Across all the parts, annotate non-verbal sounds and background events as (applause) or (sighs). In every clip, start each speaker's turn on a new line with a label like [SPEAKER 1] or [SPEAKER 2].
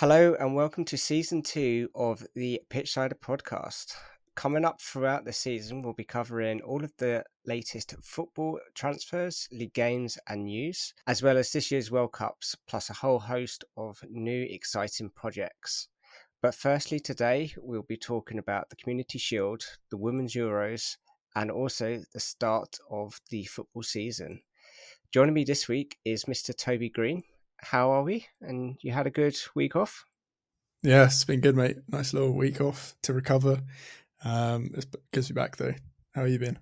[SPEAKER 1] Hello and welcome to season two of the Pitchsider podcast. Coming up throughout the season, we'll be covering all of the latest football transfers, league games, and news, as well as this year's World Cups, plus a whole host of new exciting projects. But firstly, today we'll be talking about the Community Shield, the Women's Euros, and also the start of the football season. Joining me this week is Mr. Toby Green. How are we? And you had a good week off?
[SPEAKER 2] Yeah, it's been good, mate. Nice little week off to recover. Um, it's good to be back though. How have you been?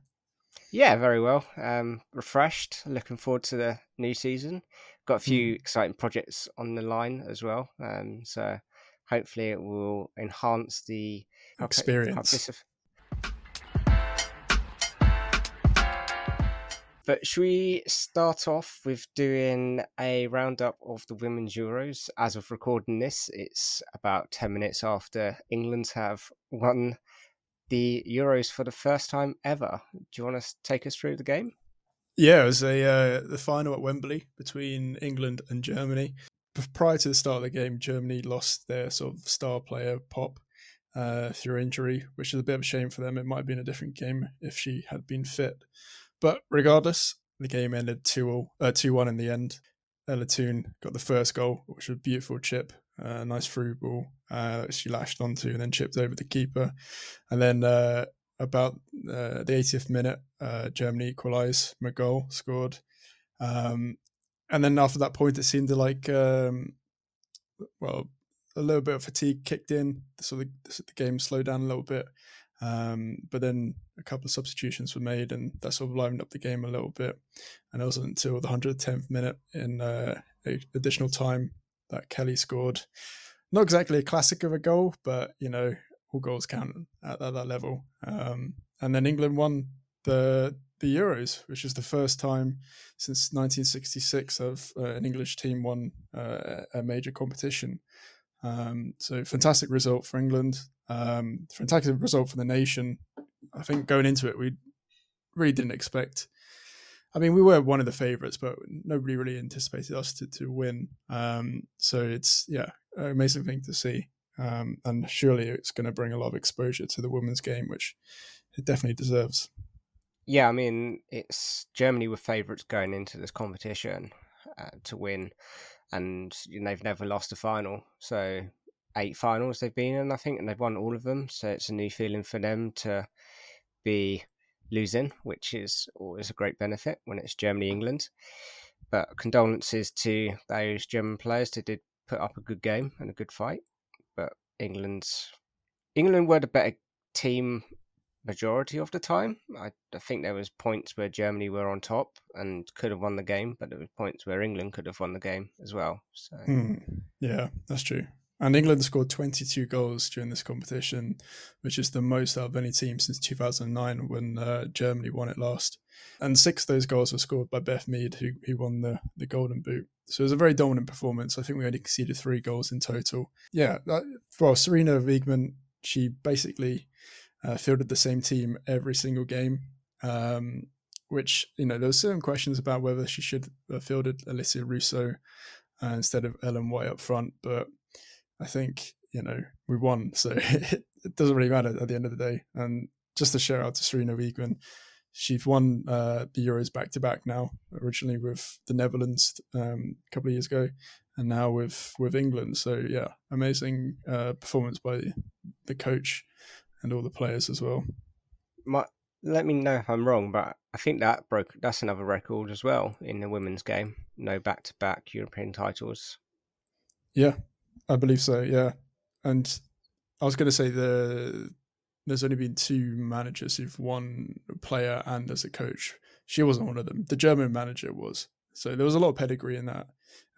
[SPEAKER 1] Yeah, very well. Um, refreshed. Looking forward to the new season. Got a few mm. exciting projects on the line as well. Um, so hopefully it will enhance the
[SPEAKER 2] experience.
[SPEAKER 1] But should we start off with doing a roundup of the Women's Euros? As of recording this, it's about 10 minutes after England have won the Euros for the first time ever. Do you want to take us through the game?
[SPEAKER 2] Yeah, it was a uh, the final at Wembley between England and Germany. Prior to the start of the game, Germany lost their sort of star player Popp, uh, through injury, which is a bit of a shame for them. It might have been a different game if she had been fit. But regardless, the game ended 2 uh, 2 1 in the end. Ella got the first goal, which was a beautiful chip, uh, nice through ball uh, that she lashed onto and then chipped over the keeper. And then uh, about uh, the 80th minute, uh, Germany equalised. Magull scored. Um, and then after that point, it seemed like, um, well, a little bit of fatigue kicked in. So the, the game slowed down a little bit. Um, but then a couple of substitutions were made, and that sort of livened up the game a little bit. And it wasn't until the 110th minute in uh, additional time that Kelly scored. Not exactly a classic of a goal, but you know, all goals count at, at that level. Um, and then England won the the Euros, which is the first time since 1966 of uh, an English team won uh, a major competition. Um, so fantastic result for England. Um, fantastic result for the nation. I think going into it, we really didn't expect. I mean, we were one of the favourites, but nobody really anticipated us to, to win. Um, so it's yeah, an amazing thing to see, um, and surely it's going to bring a lot of exposure to the women's game, which it definitely deserves.
[SPEAKER 1] Yeah, I mean, it's Germany were favourites going into this competition uh, to win, and they've never lost a final. So eight finals they've been in, I think, and they've won all of them. So it's a new feeling for them to be losing, which is always a great benefit when it's Germany England. But condolences to those German players. They did put up a good game and a good fight, but England's England were the better team majority of the time. I, I, think there was points where Germany were on top and could have won the game, but there were points where England could have won the game as well. So
[SPEAKER 2] mm, yeah, that's true. And England scored 22 goals during this competition, which is the most out of any team since 2009 when uh, Germany won it last. And six of those goals were scored by Beth Mead, who, who won the, the Golden Boot. So it was a very dominant performance. I think we only conceded three goals in total. Yeah, that, well, Sarina Wiegman, she basically uh, fielded the same team every single game. Um, which you know there were certain questions about whether she should have fielded Alessia Russo uh, instead of Ellen White up front, but I think you know we won, (laughs) so it, doesn't really matter at the end of the day. And just a shout out to Sarina Wiegman. She's won uh, the Euros back to back now. Originally with the Netherlands um, a couple of years ago, and now with with England. So yeah, amazing uh, performance by the coach and all the players as well.
[SPEAKER 1] My, let me know if I'm wrong, but I think that broke. That's another record as well in the women's game. No back to back European titles.
[SPEAKER 2] Yeah, I believe so. Yeah, and I was going to say the there's only been two managers who've won a player and as a coach. She wasn't one of them. The German manager was. So there was a lot of pedigree in that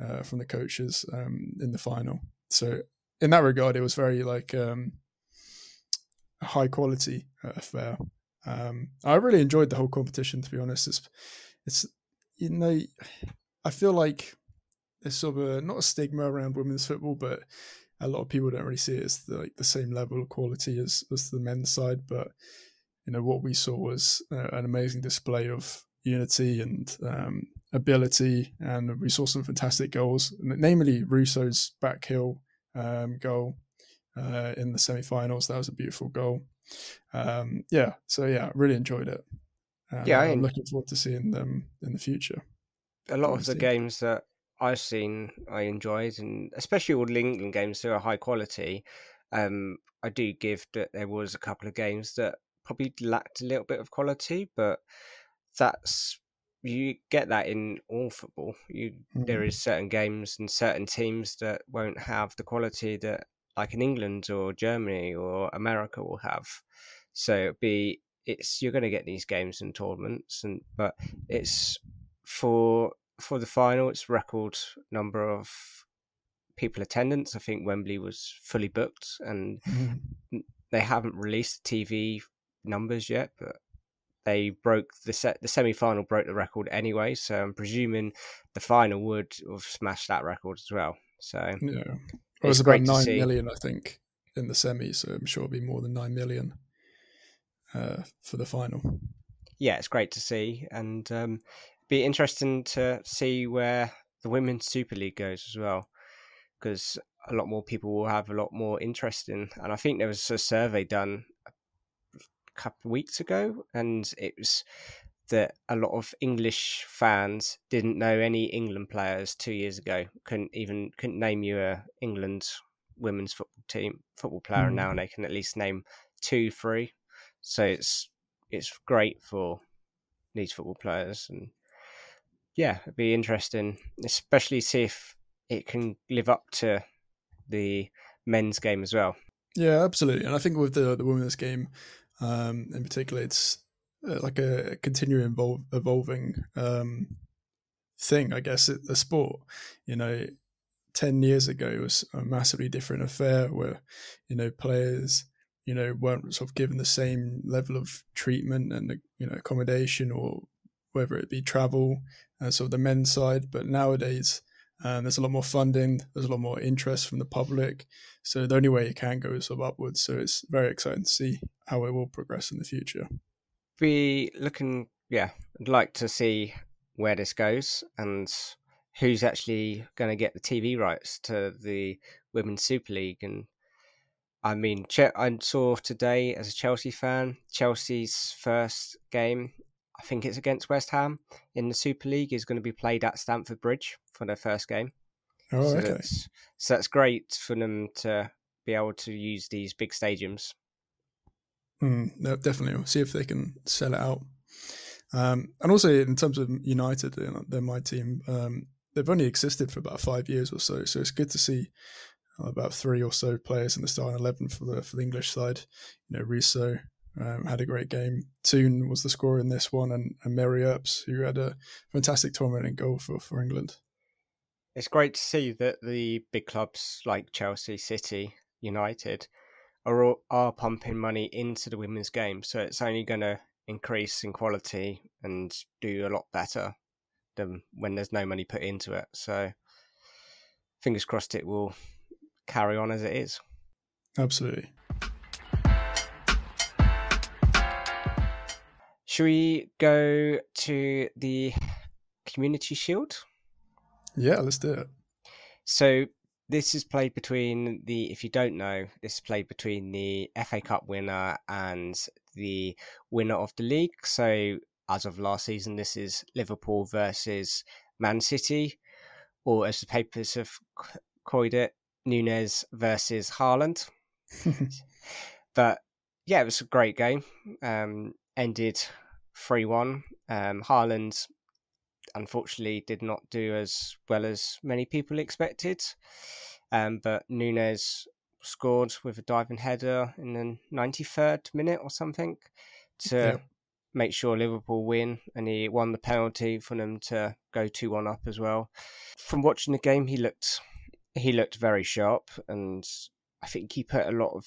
[SPEAKER 2] uh, from the coaches um, in the final. So in that regard, it was very like um, high quality uh, affair. Um, I really enjoyed the whole competition. To be honest, it's it's you know I feel like there's sort of a, not a stigma around women's football, but a lot of people don't really see it as the, like the same level of quality as as the men's side. But you know what we saw was uh, an amazing display of unity and um, ability, and we saw some fantastic goals, namely Russo's back heel um, goal uh, in the semi-finals. That was a beautiful goal. Um, yeah, so yeah, really enjoyed it.
[SPEAKER 1] yeah,
[SPEAKER 2] I'm looking forward to seeing them in the future.
[SPEAKER 1] A lot of the games that I've seen, I enjoyed, and especially all the England games they're high quality. Um, I do give that there was a couple of games that probably lacked a little bit of quality, but that's you get that in all football. You mm. there is certain games and certain teams that won't have the quality that like in England or Germany or America will have. So be it's you're going to get these games and tournaments, and but it's for for the final. It's record number of people attendance. I think Wembley was fully booked, and mm. they haven't released TV numbers yet, but they broke the set. The semi final broke the record anyway, so I'm presuming the final would have smashed that record as well. So
[SPEAKER 2] yeah, it was about nine million, I think, in the semi. So I'm sure it'll be more than nine million uh, for the final.
[SPEAKER 1] Yeah, it's great to see, and um, be interesting to see where the women's Super League goes as well, because a lot more people will have a lot more interest in. And I think there was a survey done a couple of weeks ago, and it was that a lot of English fans didn't know any England players two years ago. Couldn't even couldn't name you a England women's football team football player, mm. and now they can at least name two, three. So it's it's great for these football players, and yeah, it'd be interesting, especially see if it can live up to the men's game as well.
[SPEAKER 2] Yeah, absolutely. And I think with the the women's game, um, in particular, it's like a, continuing evol- evolving um, thing, I guess, the sport. You know, 10 years ago it was a massively different affair where, you know, players, you know, weren't sort of given the same level of treatment and, you know, accommodation or whether it be travel, uh, sort of the men's side. But nowadays, um, there's a lot more funding. There's a lot more interest from the public. So the only way it can go is sort of upwards. So it's very exciting to see how it will progress in the future.
[SPEAKER 1] Be looking, yeah, I'd like to see where this goes and who's actually going to get the TV rights to the Women's Super League. And I mean, I saw today as a Chelsea fan, Chelsea's first game I think it's against West Ham in the Super League, is going to be played at Stamford Bridge for their first game.
[SPEAKER 2] Oh,
[SPEAKER 1] so
[SPEAKER 2] okay.
[SPEAKER 1] That's, so that's great for them to be able to use these big stadiums.
[SPEAKER 2] Mm, no, definitely. We'll see if they can sell it out. Um, and also, in terms of United, they're my team. Um, they've only existed for about five years or so, so it's good to see about three or so players in the starting eleven for the for the English side. You know, Russo, um, had a great game. Toone was the scorer in this one, and, and Mary Earps, who had a fantastic tournament in goal for, for England.
[SPEAKER 1] It's great to see that the big clubs like Chelsea, City, United are are pumping money into the women's game, so it's only going to increase in quality and do a lot better than when there's no money put into it. So, fingers crossed, it will carry on as it is.
[SPEAKER 2] Absolutely.
[SPEAKER 1] Should we go to the Community Shield?
[SPEAKER 2] Yeah, let's do it.
[SPEAKER 1] So this is played between the. If you don't know, this is played between the FA Cup winner and the winner of the league. So as of last season, this is Liverpool versus Man City, or as the papers have coined it, Nunez versus Haaland. (laughs) but yeah, it was a great game. Um, ended 3 1. Um, Haaland unfortunately did not do as well as many people expected. Um, but Nunez scored with a diving header in the 93rd minute or something to yeah. make sure Liverpool win. And he won the penalty for them to go 2 1 up as well. From watching the game, he looked he looked very sharp and I think he put a lot of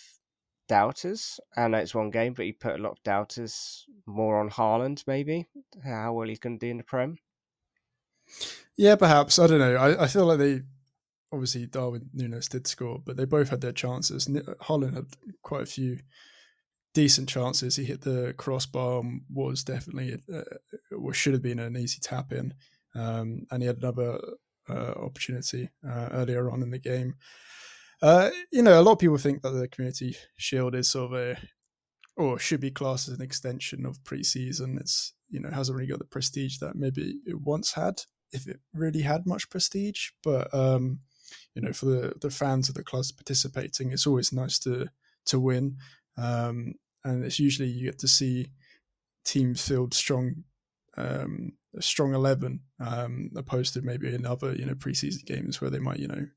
[SPEAKER 1] doubters. I know it's one game, but he put a lot of doubters more on Haaland, maybe how well he's going to do in the Prem.
[SPEAKER 2] Yeah, perhaps. I don't know. I, I feel like they obviously Darwin Nunez did score, but they both had their chances. Haaland had quite a few decent chances. He hit the crossbar and was definitely uh, what should have been an easy tap in, um, and he had another uh, opportunity uh, earlier on in the game. Uh, you know, a lot of people think that the Community Shield is sort of a, or should be classed as an extension of preseason. It's you know hasn't really got the prestige that maybe it once had, if it really had much prestige. But um, you know, for the the fans of the clubs participating, it's always nice to to win, um, and it's usually you get to see teams field strong um, a strong 11 um, opposed to maybe in other you know preseason games where they might you know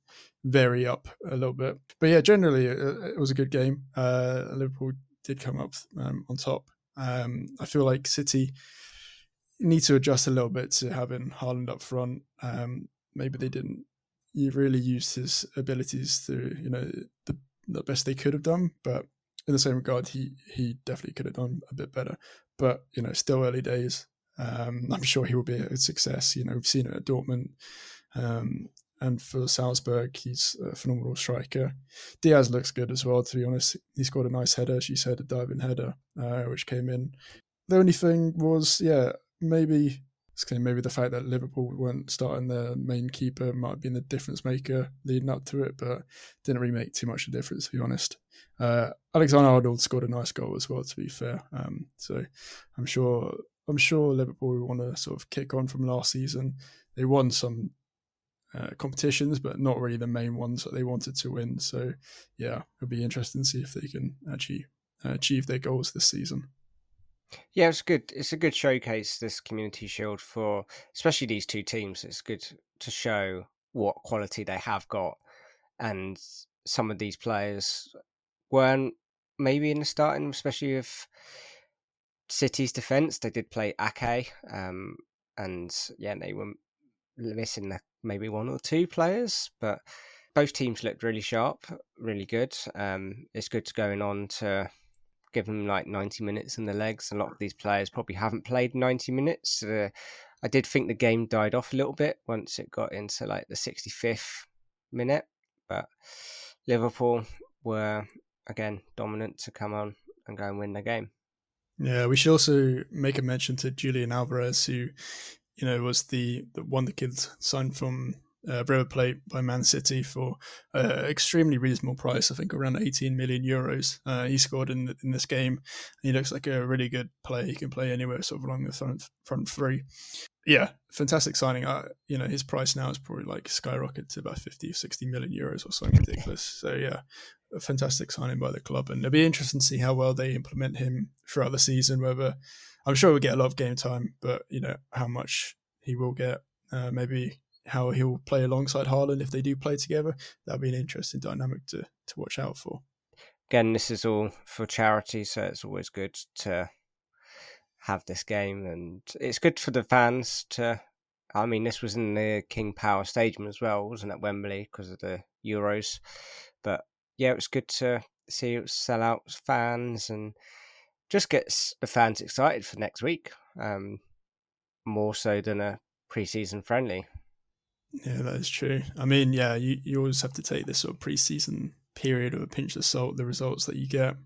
[SPEAKER 2] vary up a little bit. But yeah generally it, it was a good game. Uh, liverpool did come up um, on top. Um, i feel like city need to adjust a little bit to having Haaland up front um, maybe they didn't you really use his abilities to you know the, the best they could have done but in the same regard he he definitely could have done a bit better but you know still early days um, I'm sure he will be a success. You know, we've seen it at Dortmund. Um, and for Salzburg, he's a phenomenal striker. Diaz looks good as well, to be honest. He scored a nice header, you said, a diving header, uh, which came in. The only thing was, yeah, maybe maybe the fact that Liverpool weren't starting their main keeper might have been the difference maker leading up to it, but didn't really make too much of a difference, to be honest. Uh, Alexander Arnold scored a nice goal as well, to be fair. Um, so I'm sure I'm sure Liverpool want to sort of kick on from last season. They won some uh, competitions, but not really the main ones that they wanted to win. So, yeah, it'll be interesting to see if they can actually uh, achieve their goals this season.
[SPEAKER 1] Yeah, it's good. It's a good showcase this Community Shield for especially these two teams. It's good to show what quality they have got, and some of these players weren't maybe in the starting, especially if City's defense, they did play Ake, um, and yeah, they were missing maybe one or two players, but both teams looked really sharp, really good. Um, it's good to going on to give them like 90 minutes in the legs. A lot of these players probably haven't played 90 minutes. Uh, I did think the game died off a little bit once it got into like the 65th minute, but Liverpool were again dominant to come on and go and win the game.
[SPEAKER 2] Yeah, we should also make a mention to Julian Alvarez, who, you know, was the, the one the kids signed from uh, River Plate by Man City for uh, extremely reasonable price. I think around 18 million euros. Uh, he scored in in this game. He looks like a really good player. He can play anywhere, sort of along the front front three. Yeah, fantastic signing. Uh, you know, his price now is probably like skyrocketed to about 50, 60 million euros or something ridiculous. So yeah, a fantastic signing by the club, and it'll be interesting to see how well they implement him throughout the season. Whether I'm sure we'll get a lot of game time, but you know how much he will get. Uh, maybe how he'll play alongside Haaland if they do play together. That'll be an interesting dynamic to to watch out for.
[SPEAKER 1] Again, this is all for charity, so it's always good to have this game, and it's good for the fans to. I mean, this was in the King Power Stadium as well, wasn't it, Wembley, because of the Euros. But yeah, it was good to see it sell out fans and just gets the fans excited for next week. Um, more so than a preseason friendly.
[SPEAKER 2] Yeah, that is true. I mean, yeah, you, you always have to take this sort of preseason period of a pinch of salt, the results that you get.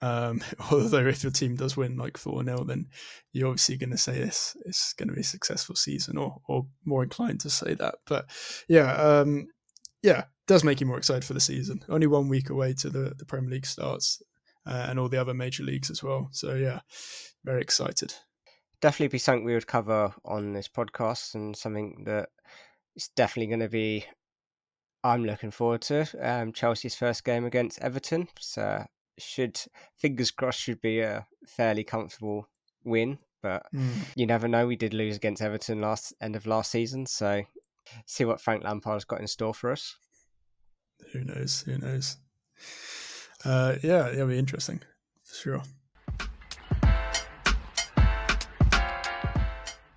[SPEAKER 2] Um, (laughs) although if your team does win like 4 0, then you're obviously going to say this it's going to be a successful season or, or more inclined to say that. But yeah, um, yeah, does make you more excited for the season. Only one week away to the, the Premier League starts uh, and all the other major leagues as well. So yeah, very excited.
[SPEAKER 1] Definitely be something we would cover on this podcast and something that it's definitely going to be. I'm looking forward to um, Chelsea's first game against Everton. So should fingers crossed should be a fairly comfortable win, but mm. you never know. We did lose against Everton last end of last season, so see what Frank Lampard's got in store for us.
[SPEAKER 2] Who knows? Who knows? Uh, yeah, it'll be interesting for sure.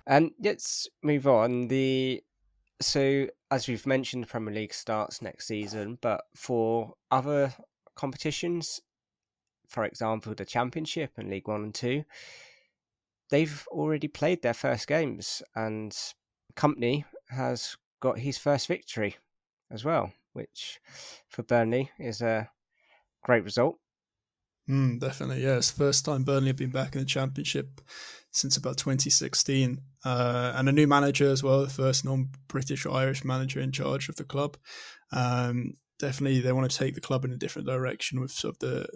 [SPEAKER 1] And let's move on. The so as we've mentioned, the Premier League starts next season, but for other competitions, for example, the Championship and League One and Two, they've already played their first games, and Kompany has got his first victory as well, which for Burnley is a great result.
[SPEAKER 2] Mm, definitely, yes. First time Burnley have been back in the Championship since about 2016, uh, and a new manager as well, the first non-British or Irish manager in charge of the club. Um, definitely they want to take the club in a different direction with sort of the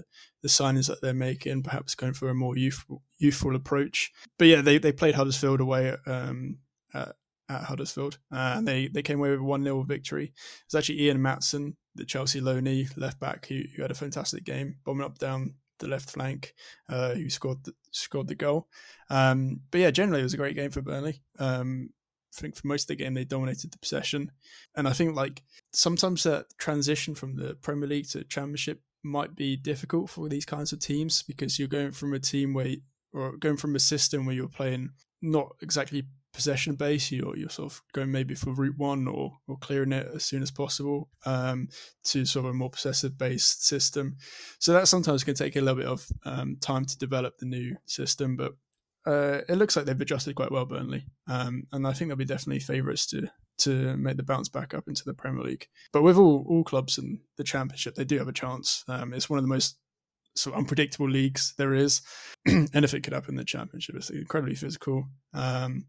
[SPEAKER 2] the signings that they're making, perhaps going for a more youthful youthful approach. But yeah, they, they played Huddersfield away at, um, at, at Huddersfield, uh, and they, they came away with a one 0 victory. It was actually Ian Maatsen, the Chelsea loanee left back, who, who had a fantastic game, bombing up down the left flank, uh, who scored the, scored the goal. Um, but yeah, generally it was a great game for Burnley. Um, I think for most of the game they dominated the possession, and I think like sometimes that transition from the Premier League to Championship might be difficult for these kinds of teams because you're going from a team where or going from a system where you're playing not exactly possession based, you're you're sort of going maybe for route one or or clearing it as soon as possible um, to sort of a more possessive based system. So that sometimes can take a little bit of um, time to develop the new system, but uh, it looks like they've adjusted quite well, Burnley, um, and I think they'll be definitely favourites to to make the bounce back up into the Premier League. But with all all clubs in the Championship, they do have a chance. Um, it's one of the most sort of unpredictable leagues there is. (clears throat) Anything could happen in the Championship. It's incredibly physical. Um,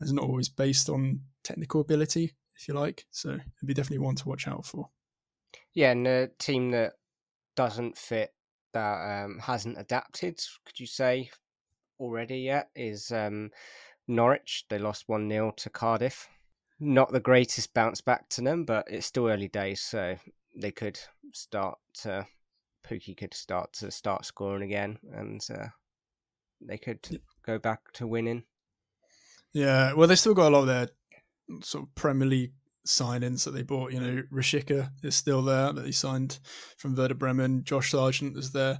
[SPEAKER 2] it's not always based on technical ability, if you like. So it'd be definitely one to watch out for.
[SPEAKER 1] Yeah, and a team that doesn't fit that um, hasn't adapted, could you say, already yet is um, Norwich. They lost 1 0 to Cardiff. Not the greatest bounce back to them, but it's still early days, so they could start to. Pukki could start to start scoring again, and uh, they could go back to winning.
[SPEAKER 2] Yeah, well, they still got a lot of their sort of Premier League signings that they bought. You know, Rashica is still there that he signed from Werder Bremen. Josh Sargent is there,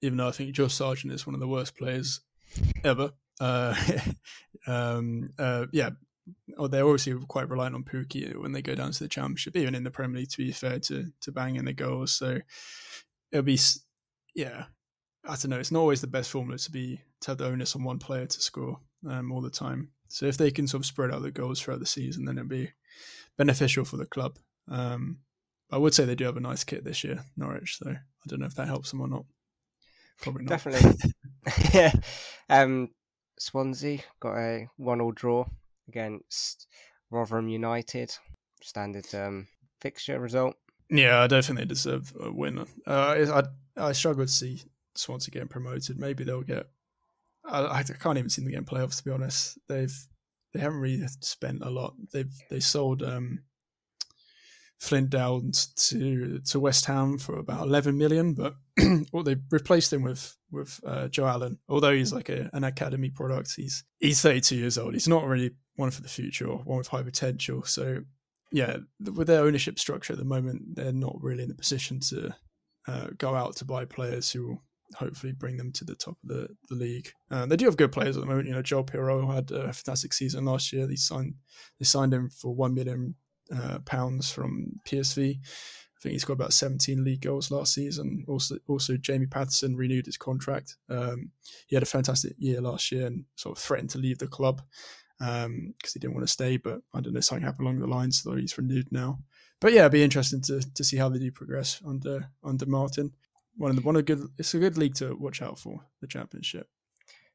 [SPEAKER 2] even though I think Josh Sargent is one of the worst players ever. Uh, (laughs) um, uh, yeah, oh, they're obviously quite reliant on Pukki when they go down to the Championship, even in the Premier League. To be fair, to to bang in the goals, so it'll be, yeah. I don't know. It's not always the best formula to be to have the onus on one player to score um, all the time. So if they can sort of spread out the goals throughout the season, then it'll be beneficial for the club. Um, I would say they do have a nice kit this year, Norwich. So I don't know if that helps them or not. Probably not.
[SPEAKER 1] Definitely. (laughs) (laughs) yeah. Um, Swansea got a one-all draw against Rotherham United. Standard um, fixture result.
[SPEAKER 2] Yeah, I don't think they deserve a win. Uh, I I struggle to see Swansea getting promoted. Maybe they'll get. I, I can't even see them getting playoffs. To be honest, they've they haven't really spent a lot. They've they sold um, Flynn Downes to to West Ham for about 11 million, but (clears throat) well, they replaced him with with uh, Joe Allen. Although he's like a, an academy product, he's he's 32 years old. He's not really one for the future or one with high potential. So yeah, with their ownership structure at the moment, they're not really in a position to uh, go out to buy players who will hopefully bring them to the top of the, the league. Uh, they do have good players at the moment. You know, Joel Piroe had a fantastic season last year. They signed they signed him for one million uh, pounds from PSV. I think he scored about 17 league goals last season. Also, also Jamie Paterson renewed his contract. Um, he had a fantastic year last year and sort of threatened to leave the club because um, he didn't want to stay. But I don't know, something happened along the lines, so he's renewed now. But yeah, it'd be interesting to, to see how they do progress under under Martin. One of the one of good. It's a good league to watch out for the championship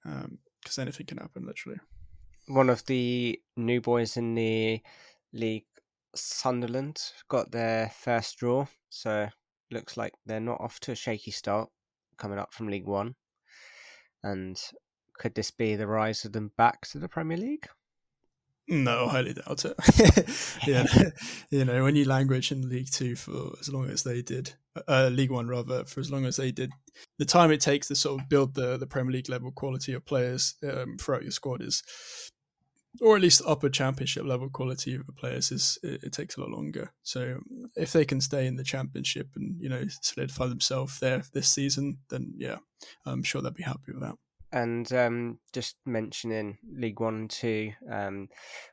[SPEAKER 2] because um, anything can happen literally.
[SPEAKER 1] One of the new boys in the league Sunderland got their first draw, so looks like they're not off to a shaky start coming up from League One. And could this be the rise of them back to the Premier League?
[SPEAKER 2] No, I highly doubt it. (laughs) yeah, (laughs) you know, when you language in League Two for as long as they did, uh, League One rather, for as long as they did, the time it takes to sort of build the the Premier League level quality of players um, throughout your squad is or at least upper championship level quality of the players is it, it, takes a lot longer. So if they can stay in the championship and you know solidify themselves there this season, then yeah, I'm sure they'll be happy with that.
[SPEAKER 1] And um, just mentioning League One and Two, um,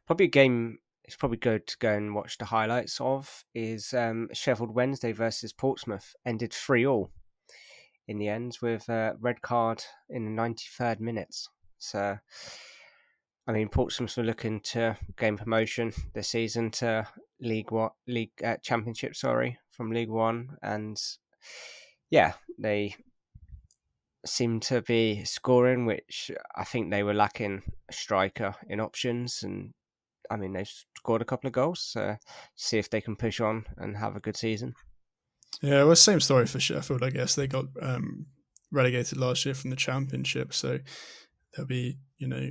[SPEAKER 1] probably a game it's probably good to go and watch the highlights of is um, Sheffield Wednesday versus Portsmouth ended three all in the end with a red card in the ninety third minutes. So I mean, Portsmouth were looking to gain promotion this season to League One, League uh, Championship, sorry, from League One, and yeah, they seem to be scoring, which I think they were lacking a striker in options, and I mean they've scored a couple of goals. So see if they can push on and have a good season.
[SPEAKER 2] Yeah, well, same story for Sheffield. I guess they got um, relegated last year from the Championship, so they'll be you know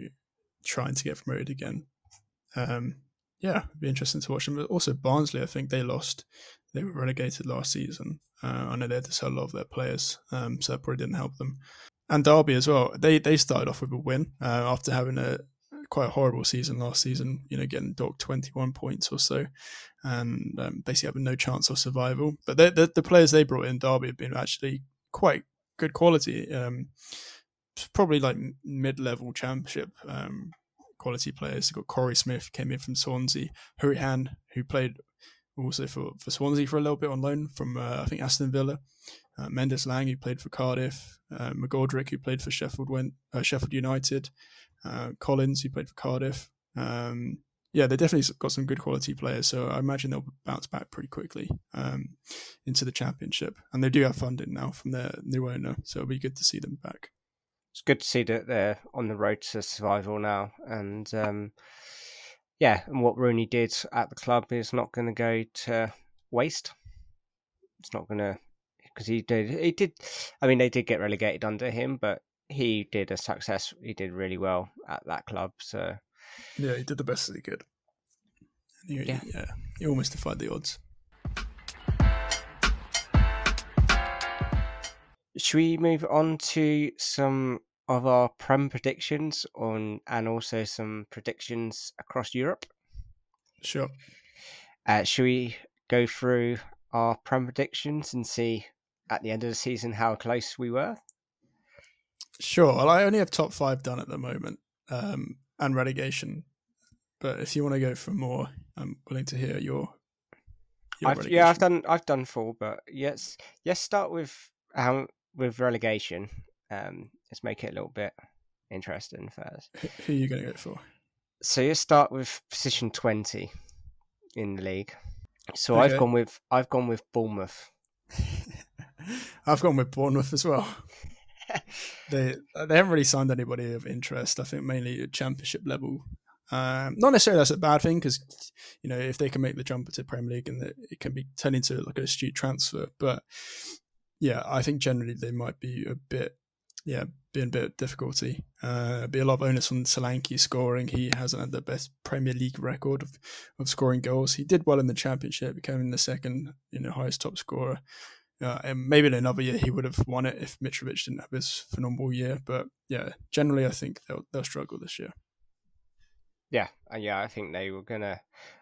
[SPEAKER 2] trying to get promoted again. Um, yeah, it'd be interesting to watch them. But also Barnsley, I think they lost. They were relegated last season. Uh, I know they had to sell a lot of their players, um, so that probably didn't help them. And Derby as well. They they started off with a win uh, after having a quite a horrible season last season. You know, getting docked twenty one points or so, and um, basically having no chance of survival. But the, the, players they brought in Derby have been actually quite good quality. Um, probably like mid level championship um, quality players. You've got Korey Smith came in from Swansea, Hourihane who played also for, for Swansea for a little bit on loan from uh, I think Aston Villa. Uh, Mendez-Laing who played for Cardiff, uh, McGoldrick who played for Sheffield went uh, Sheffield United, uh, Collins who played for Cardiff. Um, yeah, they definitely got some good quality players, so I imagine they'll bounce back pretty quickly um, into the championship. And they do have funding now from their new owner, so it'll be good to see them back
[SPEAKER 1] it's good to see that they're on the road to survival now. And um, yeah, and what Rooney did at the club is not going to go to waste. It's not going to because he did. He did. I mean, they did get relegated under him, but he did a success. He did really well at that club. So
[SPEAKER 2] yeah, he did the best that he could. He, yeah. yeah, he almost defied the odds.
[SPEAKER 1] Should we move on to some of our Prem predictions on, and also some predictions across Europe?
[SPEAKER 2] Sure.
[SPEAKER 1] Uh, should we go through our Prem predictions and see at the end of the season how close we were?
[SPEAKER 2] Sure. Well, I only have top five done at the moment, um, and relegation. But if you want to go for more, I'm willing to hear your.
[SPEAKER 1] your I've, yeah, I've done. I've done four, but yes, yes. Start with um, with relegation. Um, let's make it a little bit interesting first. (laughs)
[SPEAKER 2] Who are you going to go for?
[SPEAKER 1] So you start with position twenty in the league. So okay. I've gone with I've gone with Bournemouth. (laughs)
[SPEAKER 2] I've gone with Bournemouth as well. (laughs) they they haven't really signed anybody of interest. I think mainly at championship level. Um, not necessarily that's a bad thing because you know if they can make the jump to Premier League and it can be turned into like a astute transfer. But yeah, I think generally they might be a bit, yeah, being a bit of difficulty. Uh, be a lot of onus on Solanke scoring. He hasn't had the best Premier League record of, of scoring goals. He did well in the Championship, becoming the second, you know, highest top scorer. Uh, and maybe in another year he would have won it if Mitrovic didn't have his phenomenal year. But yeah, generally I think they'll they'll struggle this year.
[SPEAKER 1] Yeah, yeah, I think they were gonna.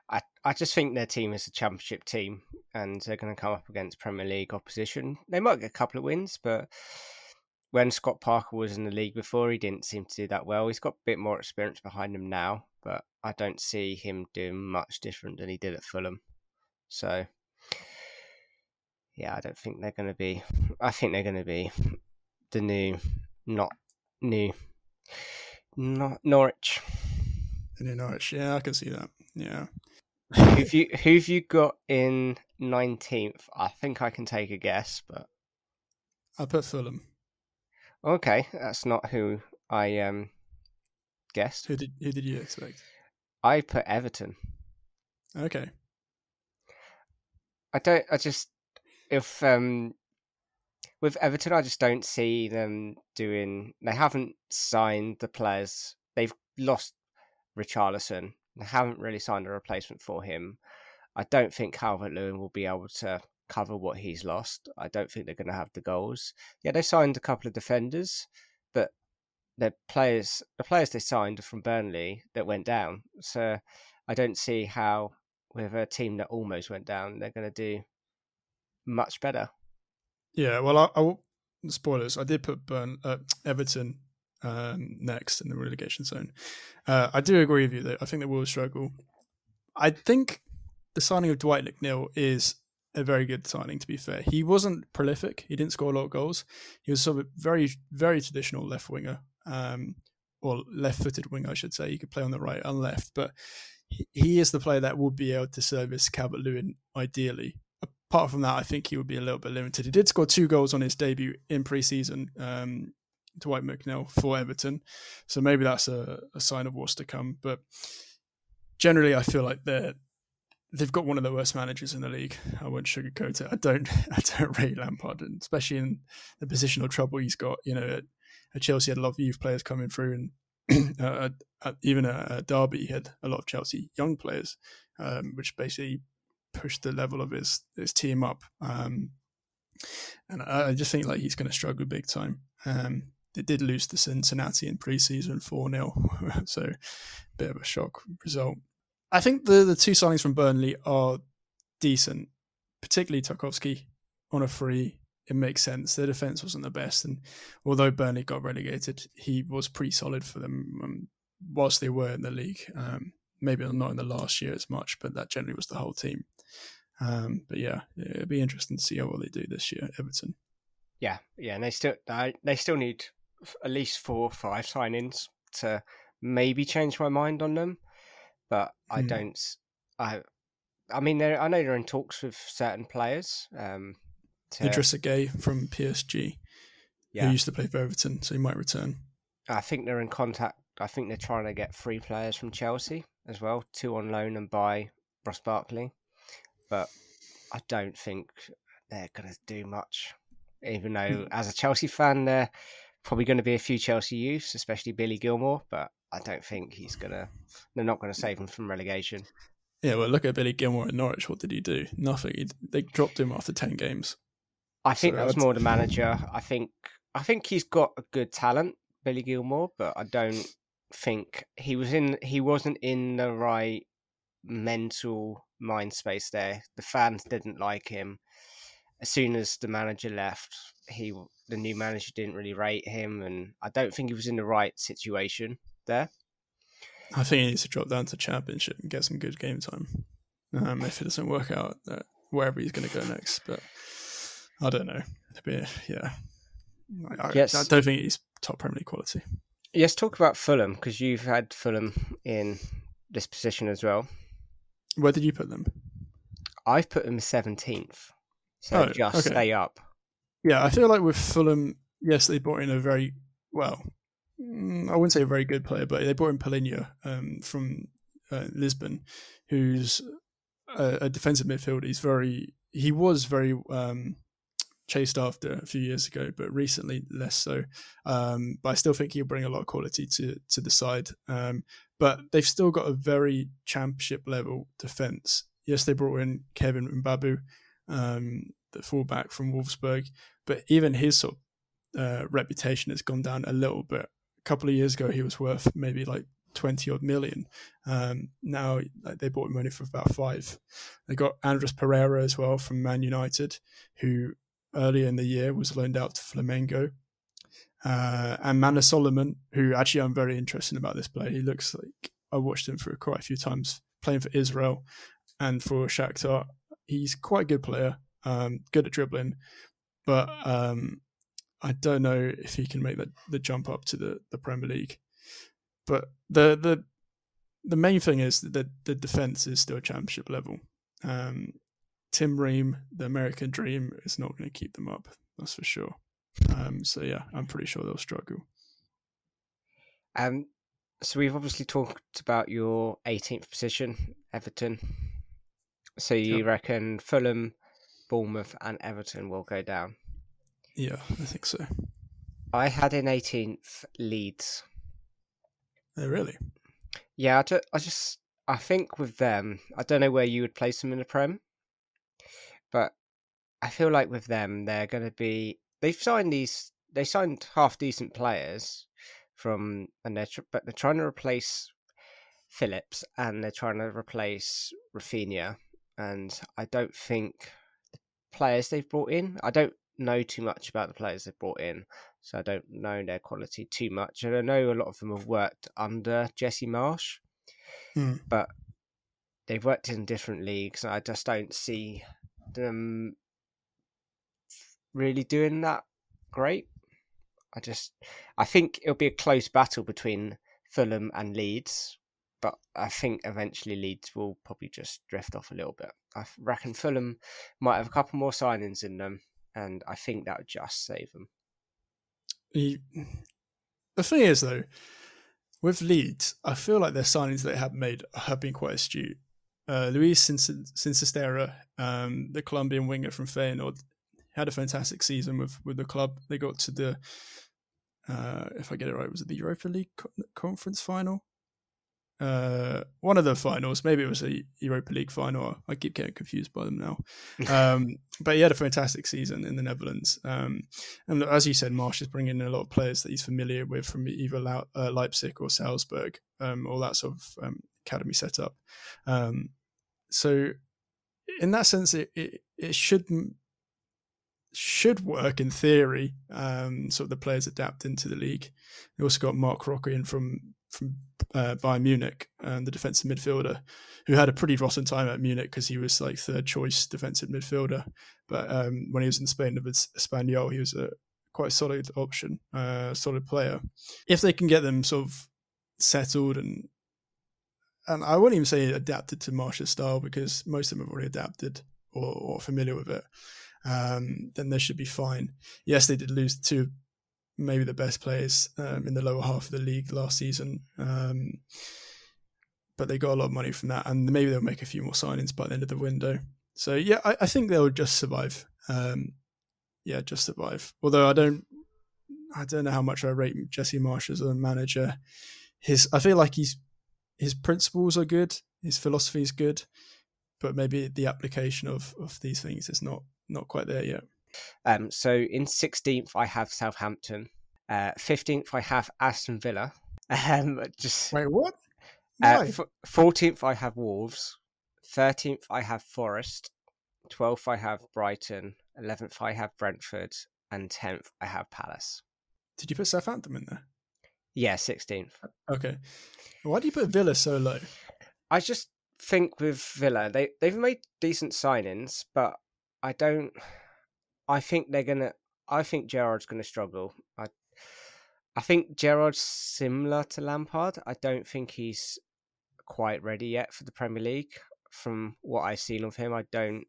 [SPEAKER 1] I I just think their team is a championship team, and they're gonna come up against Premier League opposition. They might get a couple of wins, but when Scott Parker was in the league before, he didn't seem to do that well. He's got a bit more experience behind him now, but I don't see him doing much different than he did at Fulham. So, yeah, I don't think they're going to be. I think they're going to be the new, not new, not Norwich.
[SPEAKER 2] The new Norwich, yeah, I can see that. Yeah.
[SPEAKER 1] who've you who've you got in nineteenth? I think I can take a guess, but
[SPEAKER 2] I'll put Fulham.
[SPEAKER 1] Okay, that's not who I um guessed.
[SPEAKER 2] Who did who did you expect?
[SPEAKER 1] I put Everton.
[SPEAKER 2] Okay.
[SPEAKER 1] I don't. I just if um with Everton, I just don't see them doing. They haven't signed the players. They've lost Richarlison. They haven't really signed a replacement for him. I don't think Calvert Lewin will be able to cover what he's lost. I don't think they're going to have the goals. Yeah, they signed a couple of defenders, but the players the players they signed from Burnley that went down. So I don't see how with a team that almost went down they're going to do much better.
[SPEAKER 2] Yeah, well, I, I spoilers. I did put Burn uh, Everton um, next in the relegation zone. Uh, I do agree with you that I think they will struggle. I think the signing of Dwight McNeil is a very good signing. To be fair, he wasn't prolific. He didn't score a lot of goals. He was sort of a very, very traditional left winger, um, or left-footed winger, I should say. He could play on the right and left, but he, is the player that would be able to service Calvert Lewin ideally. Apart from that, I think he would be a little bit limited. He did score two goals on his debut in pre-season. Um, Dwight McNeil for Everton, so maybe that's a, a sign of what's to come. But generally, I feel like they're they've got one of the worst managers in the league. I won't sugarcoat it. I don't. (laughs) I don't rate Lampard, and especially in the positional trouble he's got. You know, at, at Chelsea had a lot of youth players coming through, and (clears throat) uh, at, even at, Derby he had a lot of Chelsea young players, um, which basically pushed the level of his his team up. Um, and I, I just think like he's going to struggle big time. Um, they did lose to Cincinnati in preseason 4 0. (laughs) so, a bit of a shock result. I think the, the two signings from Burnley are decent, particularly Tarkowski on a free. It makes sense. Their defense wasn't the best. And although Burnley got relegated, he was pretty solid for them um, whilst they were in the league. Um, maybe not in the last year as much, but that generally was the whole team. Um, but yeah, it'd be interesting to see how well they do this year, Everton.
[SPEAKER 1] Yeah, yeah, and they still they still need at least four or five signings to maybe change my mind on them, but I hmm. don't. I, I mean, I know they're in talks with certain players. Um,
[SPEAKER 2] to, Idrissa Gueye from PSG, yeah. who used to play for Everton, so he might return.
[SPEAKER 1] I think they're in contact. I think they're trying to get three players from Chelsea as well, two on loan and buy Ross Barkley, but I don't think they're going to do much. Even though, hmm. as a Chelsea fan, they're probably going to be a few Chelsea youths, especially Billy Gilmour. but I don't think he's gonna. They're not going to save him from relegation.
[SPEAKER 2] Yeah, well, look at Billy Gilmour at Norwich. What did he do? Nothing. He, they dropped him after ten games.
[SPEAKER 1] I think so that was more the manager. I think I think he's got a good talent, Billy Gilmour, but I don't think he was in. He wasn't in the right mental mind space there. The fans didn't like him. As soon as the manager left, he the new manager didn't really rate him, and I don't think he was in the right situation there.
[SPEAKER 2] I think he needs to drop down to championship and get some good game time. Um, if it doesn't work out uh, wherever he's going to go next, but I don't know. Be, yeah, I, yes. I don't think he's top Premier League quality.
[SPEAKER 1] Yes, talk about Fulham because you've had Fulham in this position as well.
[SPEAKER 2] Where did you put them?
[SPEAKER 1] I've put them seventeenth, so oh, just okay. stay up.
[SPEAKER 2] Yeah, I feel like with Fulham, yes, they brought in a very well. Mm, I wouldn't say a very good player, but they brought in Palhinha um, from uh, Lisbon, who's a, a, defensive midfielder. He's very he was very um, chased after a few years ago, but recently less so. Um, but I still think he'll bring a lot of quality to to the side. Um, but they've still got a very championship level defense. Yes, they brought in Kevin Mbabu, um, the fullback from Wolfsburg, but even his sort of uh, reputation has gone down a little bit. Couple of years ago, he was worth maybe like 20 odd million. Um, now like, they bought him only for about five. They got Andreas Pereira as well from Man United, who earlier in the year was loaned out to Flamengo. Uh, and Manor Solomon, who actually I'm very interested about this player. He looks like I watched him for quite a few times playing for Israel and for Shakhtar. He's quite a good player, um, good at dribbling, but um, I don't know if he can make the, the jump up to the, the Premier League. But the the the main thing is that the defense is still championship level. Um, Tim Ream, the American Dream, is not going to keep them up. That's for sure. Um, so yeah, I'm pretty sure they'll struggle.
[SPEAKER 1] Um, so we've obviously talked about your 18th position, Everton. So you yep. reckon Fulham, Bournemouth, and Everton will go down?
[SPEAKER 2] Yeah, I think so.
[SPEAKER 1] I had in 18th Leeds.
[SPEAKER 2] Oh, really?
[SPEAKER 1] Yeah, I, I just I think with them, I don't know where you would place them in the Prem, but I feel like with them, they're going to be. They've signed these. They signed half decent players from, and they're but they're trying to replace Phillips and they're trying to replace Raphinha, and I don't think the players they've brought in. I don't know too much about the players they've brought in, so I don't know their quality too much. And I know a lot of them have worked under Jesse Marsch,
[SPEAKER 2] hmm.
[SPEAKER 1] but they've worked in different leagues, and I just don't see them really doing that great. I just, I think it'll be a close battle between Fulham and Leeds, but I think eventually Leeds will probably just drift off a little bit. I reckon Fulham might have a couple more signings in them, and I think that would just save them.
[SPEAKER 2] the thing is, though, with Leeds, I feel like their signings they have made have been quite astute. uh, Luis Sinisterra, um, the Colombian winger from Feyenoord, had a fantastic season with, with the club. They got to the, uh, if I get it right, was it the Europa League co- conference final? Uh, one of the finals. Maybe it was a Europa League final. I keep getting confused by them now. (laughs) Um, but he had a fantastic season in the Netherlands. Um, and as you said, Marsch is bringing in a lot of players that he's familiar with from either uh, Leipzig or Salzburg, um, all that sort of um, academy setup. Um, so, in that sense, it, it, it should should work in theory. Um, sort of the players adapt into the league. They also got Marc Roca in from from uh, Bayern Munich, and the defensive midfielder, who had a pretty rotten time at Munich because he was like third choice defensive midfielder. But um, when he was in Spain with Espanyol, he was a quite solid option, uh, solid player. If they can get them sort of settled and and I wouldn't even say adapted to Marsch's style because most of them have already adapted or, or familiar with it. Um, then they should be fine. Yes, they did lose two maybe the best players um, in the lower half of the league last season. Um, but they got a lot of money from that, and maybe they'll make a few more signings by the end of the window. So yeah, I, I think they'll just survive. Um, yeah, just survive. Although I don't, I don't know how much I rate Jesse Marsch as a manager. His, I feel like he's his principles are good, his philosophy is good, but maybe the application of of these things is not not quite there yet.
[SPEAKER 1] Um, so in 16th, I have Southampton. Uh, 15th, I have Aston Villa. (laughs) Um, just
[SPEAKER 2] wait, what?
[SPEAKER 1] Uh, 14th, I have Wolves. 13th, I have Forest. 12th, I have Brighton. 11th, I have Brentford. And 10th, I have Palace.
[SPEAKER 2] Did you put Southampton in there?
[SPEAKER 1] Yeah, 16th.
[SPEAKER 2] Okay. Why do you put Villa so low?
[SPEAKER 1] I just think with Villa, they, they've made decent signings, but I don't. I think they're gonna. I think Gerrard's gonna struggle. I, I think Gerrard's similar to Lampard. I don't think he's quite ready yet for the Premier League. From what I've seen of him, I don't.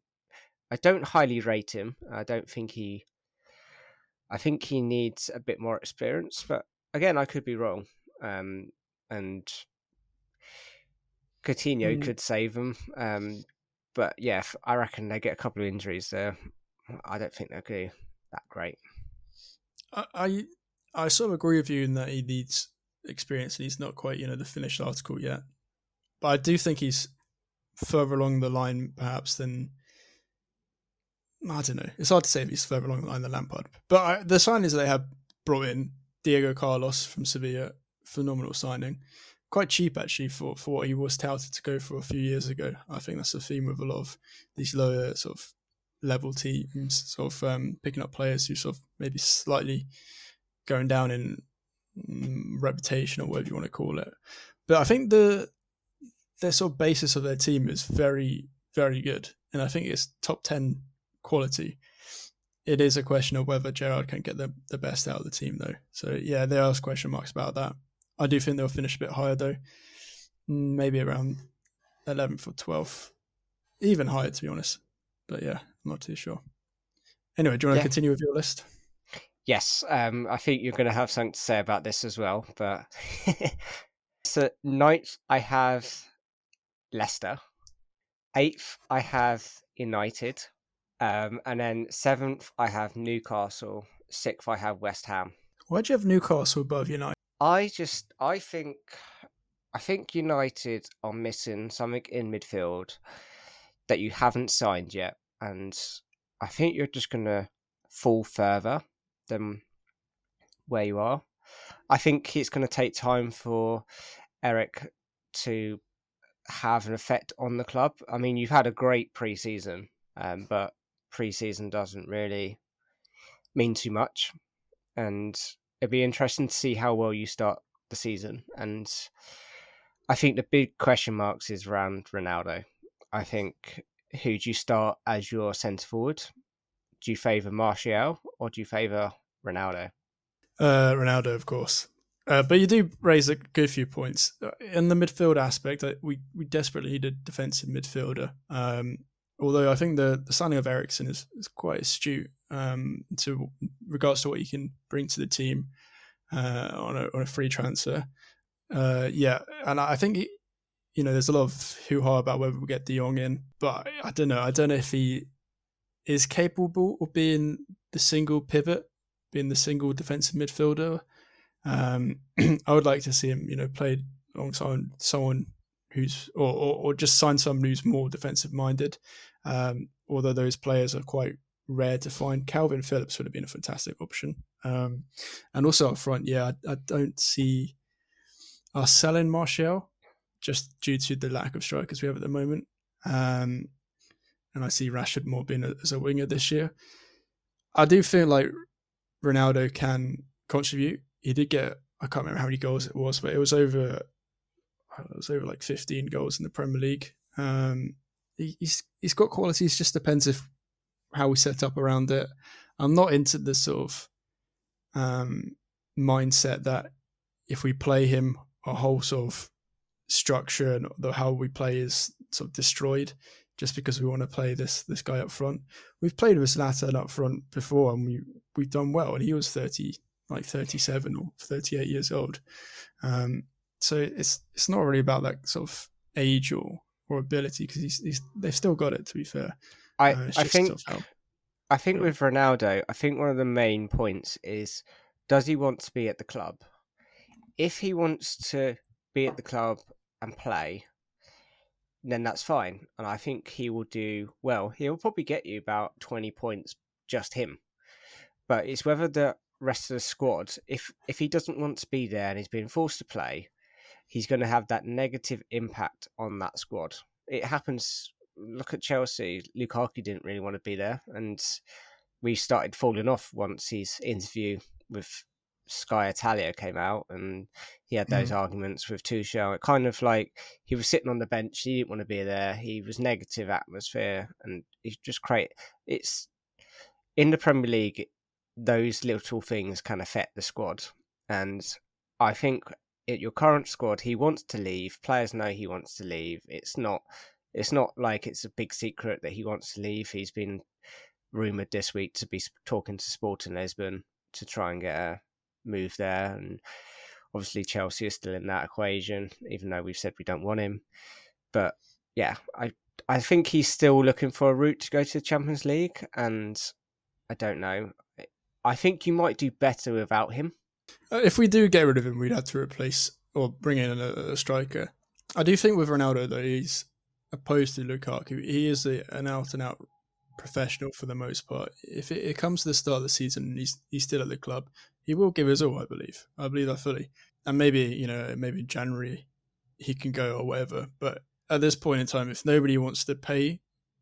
[SPEAKER 1] I don't highly rate him. I don't think he. I think he needs a bit more experience, but again, I could be wrong. Um, and Coutinho mm. could save him. Um, but yeah, I reckon they get a couple of injuries there. Mm, I don't think they'll be that great.
[SPEAKER 2] I, I, I sort of agree with you in that he needs experience and he's not quite you know the finished article yet, but I do think he's further along the line perhaps than I don't know. It's hard to say if he's further along the line than Lampard. But I, the signings they have brought in Diego Carlos from Sevilla, phenomenal signing, quite cheap actually for for what he was touted to go for a few years ago. I think that's the theme with a lot of these lower sort of level teams, sort of um, picking up players who sort of maybe slightly going down in mm, reputation or whatever you want to call it. But I think the their sort of basis of their team is very very good, and I think it's top ten quality. It is a question of whether Gerrard can get the, the best out of the team, though. So yeah, there are question marks about that. I do think they'll finish a bit higher, though. Mm, maybe around 11th or 12th, even higher, to be honest. But yeah, I'm not too sure. Anyway, do you want to continue with your list?
[SPEAKER 1] Yes, um, I think you're going to have something to say about this as well. But (laughs) so ninth, I have Leicester. Eighth, I have United. Um, and then seventh, I have Newcastle. Sixth, I have West Ham.
[SPEAKER 2] Why do you have Newcastle above United?
[SPEAKER 1] I just, I think, I think United are missing something in midfield that you haven't signed yet, and I think you're just going to fall further than where you are. I think it's going to take time for Eric to have an effect on the club. I mean, you've had a great preseason, um, but preseason doesn't really mean too much, and it'd be interesting to see how well you start the season. And I think the big question marks is around Ronaldo. I think who do you start as your centre forward? Do you favour Martial or do you favour Ronaldo?
[SPEAKER 2] Uh, Ronaldo, of course. Uh, but you do raise a good few points uh, in the midfield aspect. We we desperately need a defensive midfielder. Um, although I think the, the signing of Eriksen is, is quite astute um, to regards to what he can bring to the team uh, on a on a free transfer. Uh, yeah, and I think you know, there's a lot of hoo ha about whether we get De Jong in, but I don't know. I don't know if he is capable of being the single pivot, being the single defensive midfielder. Um, (clears throat) I would like to see him, you know, played alongside someone who's, or, or, or just sign someone who's more defensive minded. Um, although those players are quite rare to find. Kalvin Phillips would have been a fantastic option. Um, and also up front, yeah, I, I don't see us selling Martial just due to the lack of strikers we have at the moment. Um, and I see Rashford more being a, as a winger this year. I do feel like Ronaldo can contribute. He did get I can't remember how many goals it was, but it was over it was over like 15 goals in the Premier League. Um, he, he's he's got qualities. Just depends if how we set up around it. I'm not into the sort of um, mindset that if we play him, a whole sort of structure and the how we play is sort of destroyed just because we want to play this this guy up front. We've played with Zlatan up front before and we we've done well and he was 30 like 37 or 38 years old. Um, so it's it's not really about that sort of age or or ability because he's, he's they've still got it to be fair.
[SPEAKER 1] I uh, I think I think with Ronaldo, I think one of the main points is does he want to be at the club? If he wants to be at the club and play, then that's fine. And I think he will do well. He'll probably get you about 20 points, just him. But it's whether the rest of the squad, if if he doesn't want to be there and he's being forced to play, he's going to have that negative impact on that squad. It happens. Look at Chelsea. Lukaku didn't really want to be there, and we started falling off once his interview with Sky Italia came out, and he had those mm. arguments with Tuchel. It kind of like he was sitting on the bench. He didn't want to be there. He was negative atmosphere, and he just create. It's in the Premier League. Those little things can affect the squad, and I think at your current squad, he wants to leave. Players know he wants to leave. It's not. It's not like it's a big secret that he wants to leave. He's been rumored this week to be talking to Sporting Lisbon to try and get a move there. And obviously, Chelsea is still in that equation, even though we've said we don't want him. But yeah, I I think he's still looking for a route to go to the Champions League, and I don't know. I think you might do better without him.
[SPEAKER 2] Uh, if we do get rid of him, we'd have to replace or bring in a, a striker. I do think with Ronaldo though, he's opposed to Lukaku. He is a, an out and out professional for the most part. If it, it, comes to the start of the season he's he's still at the club, he will give his all. I believe. I believe that fully. And maybe you know maybe January he can go or whatever. But at this point in time, if nobody wants to pay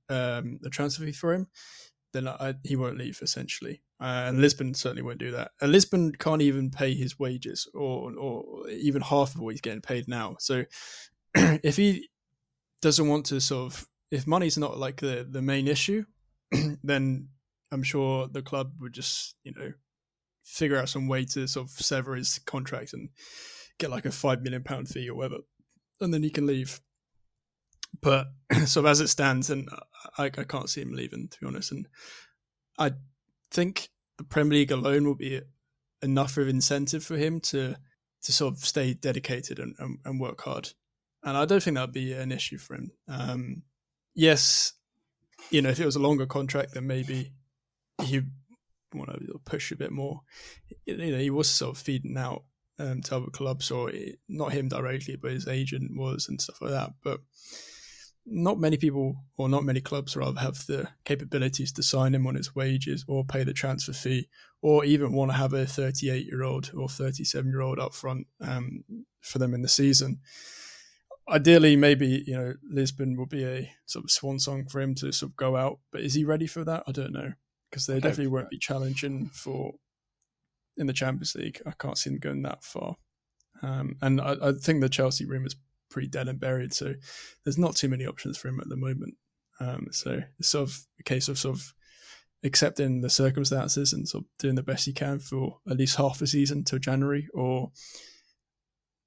[SPEAKER 2] um, the transfer fee for him, then I, he won't leave essentially. Uh, and Lisbon certainly won't do that. And Lisbon can't even pay his wages or or even half of what he's getting paid now. So (clears throat) if he doesn't want to sort of if money's not like the the main issue, (clears throat) then I'm sure the club would just, you know, figure out some way to sort of sever his contract and get like a five million pound fee or whatever, and then he can leave. But (clears throat) sort of as it stands, and I, I can't see him leaving to be honest. And I think the Premier League alone will be enough of incentive for him to to sort of stay dedicated and, and, and work hard. And I don't think that'd be an issue for him. Um, yes, you know, if it was a longer contract, then maybe he want to push a bit more. You know, he was sort of feeding out um, to other clubs, or not him directly, but his agent was and stuff like that. But not many people, or not many clubs, rather, have the capabilities to sign him on his wages, or pay the transfer fee, or even want to have a 38 year old or 37 year old up front um, for them in the season ideally, maybe you know Lisbon will be a sort of swan song for him to sort of go out. But is he ready for that? I don't know because they definitely won't be challenging for in the Champions League. I can't see them going that far. Um, and I, I, think the Chelsea room is pretty dead and buried, so there's not too many options for him at the moment. Um, so it's sort of a case of sort of accepting the circumstances and sort of doing the best you can for at least half a season till January, or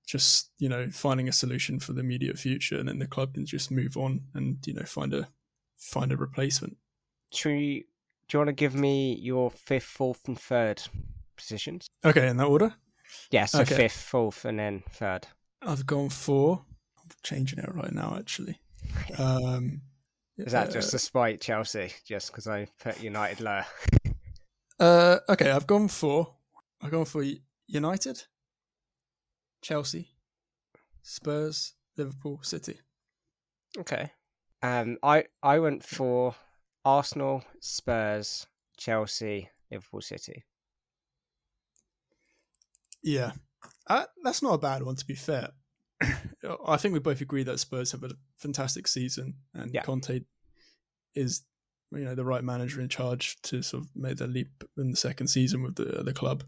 [SPEAKER 2] just you know finding a solution for the immediate future, and then the club can just move on and you know find a find a replacement.
[SPEAKER 1] Should we, do you want to give me your fifth, fourth, and third positions?
[SPEAKER 2] Okay, in that order.
[SPEAKER 1] Yeah, so okay. fifth, fourth, and then third.
[SPEAKER 2] I've gone for changing it right now, actually. (laughs) Um,
[SPEAKER 1] Is that just to spite Chelsea? Just because I put United lower?
[SPEAKER 2] Uh, okay, I've gone for I've gone for United, Chelsea, Spurs, Liverpool, City.
[SPEAKER 1] Okay. Um, I I went for Arsenal, Spurs, Chelsea, Liverpool, City.
[SPEAKER 2] Yeah, uh, that's not a bad one to be fair. (coughs) I think we both agree that Spurs have a fantastic season, and yeah. Conte is, you know, the right manager in charge to sort of make the leap in the second season with the the club.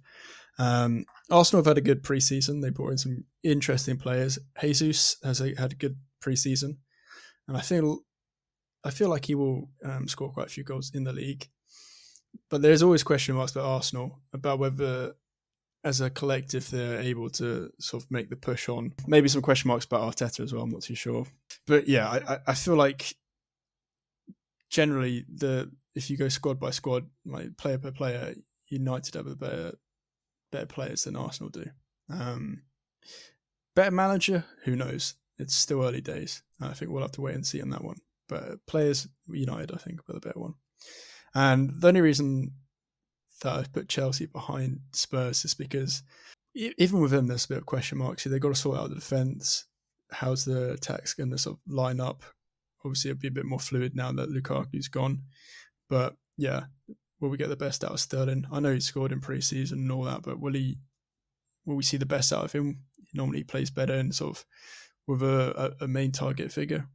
[SPEAKER 2] Um, Arsenal have had a good preseason. They brought in some interesting players. Jesus has a, had a good preseason, and I feel I feel like he will um, score quite a few goals in the league. But there's always question marks about Arsenal about whether as a collective they're able to sort of make the push on. Maybe some question marks about Arteta as well. I'm not too sure, but yeah, I, I feel like generally the if you go squad by squad, like player per player, United have better better players than Arsenal do. Um, better manager, who knows? It's still early days. I think we'll have to wait and see on that one. But players, United, I think, were the better one. And the only reason that I've put Chelsea behind Spurs is because even with them, there's a bit of question marks. They've got to sort out the defence. How's the attacks going to sort of line up? Obviously, it'll be a bit more fluid now that Lukaku's gone. But yeah, will we get the best out of Sterling? I know he scored in pre-season and all that, but will he? Will we see the best out of him? He normally plays better and sort of with a, a, a main target figure.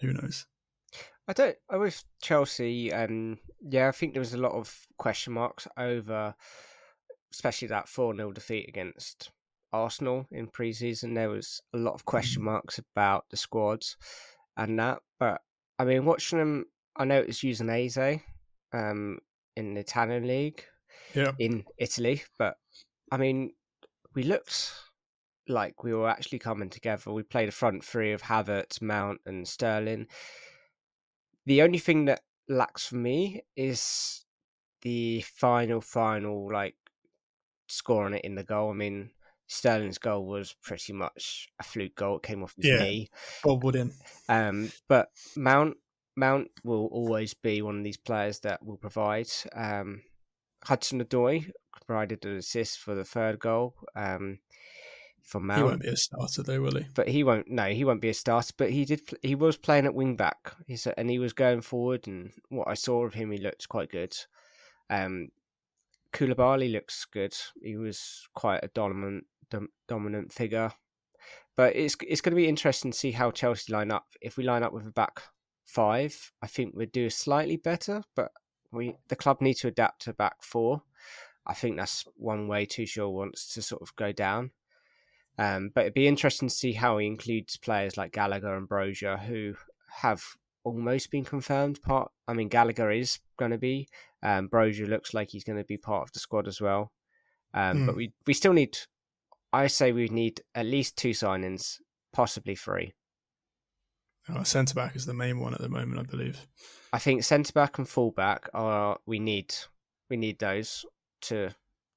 [SPEAKER 2] Who knows?
[SPEAKER 1] I don't. I with Chelsea, um, yeah, I think there was a lot of question marks over, especially that four 0 defeat against Arsenal in pre-season. There was a lot of question mm. marks about the squads and that. But I mean, watching them, I know it's Udinese, um, in the Italian league,
[SPEAKER 2] yeah,
[SPEAKER 1] in Italy. But I mean, we looked like we were actually coming together. We played a front three of Havertz, Mount, and Sterling the only thing that lacks for me is the final, final like scoring it in the goal. I mean, Sterling's goal was pretty much a fluke goal. It came off his yeah, knee.
[SPEAKER 2] Woodin.
[SPEAKER 1] Um, but Mount Mount will always be one of these players that will provide. Um, Hudson Odoi provided an assist for the third goal. Um, for Mount. He
[SPEAKER 2] won't be a starter though, will he?
[SPEAKER 1] But he won't. No, he won't be a starter. But he did. He was playing at wing back. He's and he was going forward. And what I saw of him, he looked quite good. Um, Koulibaly looks good. He was quite a dominant dom- dominant figure. But it's it's going to be interesting to see how Chelsea line up. If we line up with a back five, I think we'd do slightly better. But we the club need to adapt to back four. I think that's one way Tuchel wants to sort of go down. Um, but it'd be interesting to see how he includes players like Gallagher and Broja, who have almost been confirmed. Part, I mean, Gallagher is going to be. Um, Broja looks like he's going to be part of the squad as well. Um, mm. But hmm. we we still need. I say we need at least two signings, possibly three.
[SPEAKER 2] Oh, centre back is the main one at the moment, I believe.
[SPEAKER 1] I think centre back and full back are we need we need those to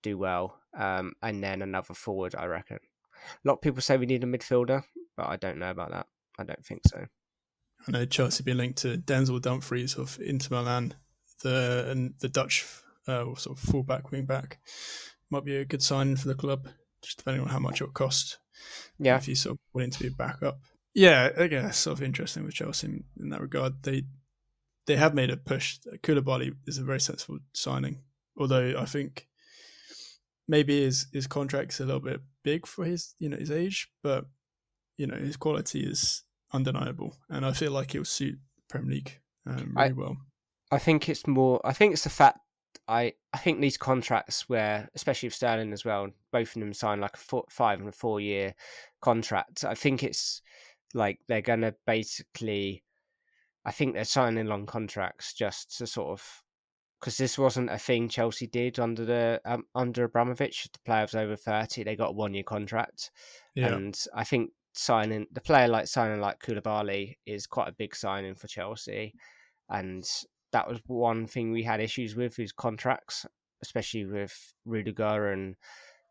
[SPEAKER 1] do well, um, and then another forward, I reckon. A lot of people say we need a midfielder, but I don't know about that. I don't think so.
[SPEAKER 2] I know Chelsea being linked to Denzel Dumfries of Inter Milan, the and the Dutch uh, sort of fullback, wing back, might be a good sign for the club, just depending on how much it will cost.
[SPEAKER 1] Yeah,
[SPEAKER 2] if he's sort of willing to be back up. Yeah, again, it's sort of interesting with Chelsea in, in that regard. They they have made a push. Koulibaly is a very sensible signing, although I think maybe his his contract's a little bit big for his you know his age, but you know his quality is undeniable, and I feel like he'll suit Premier League um, really I, well.
[SPEAKER 1] I think it's more. I think it's the fact. I, I think these contracts where, especially with Sterling as well, both of them sign like a four, five and a four year contract. I think it's like they're going to basically, I think they're signing long contracts just to sort of because this wasn't a thing Chelsea did under the um, under Abramovich. The player was over thirty, they got a one year contract, yeah. and I think signing the player like signing like Koulibaly is quite a big signing for Chelsea, and that was one thing we had issues with his contracts, especially with Rudiger and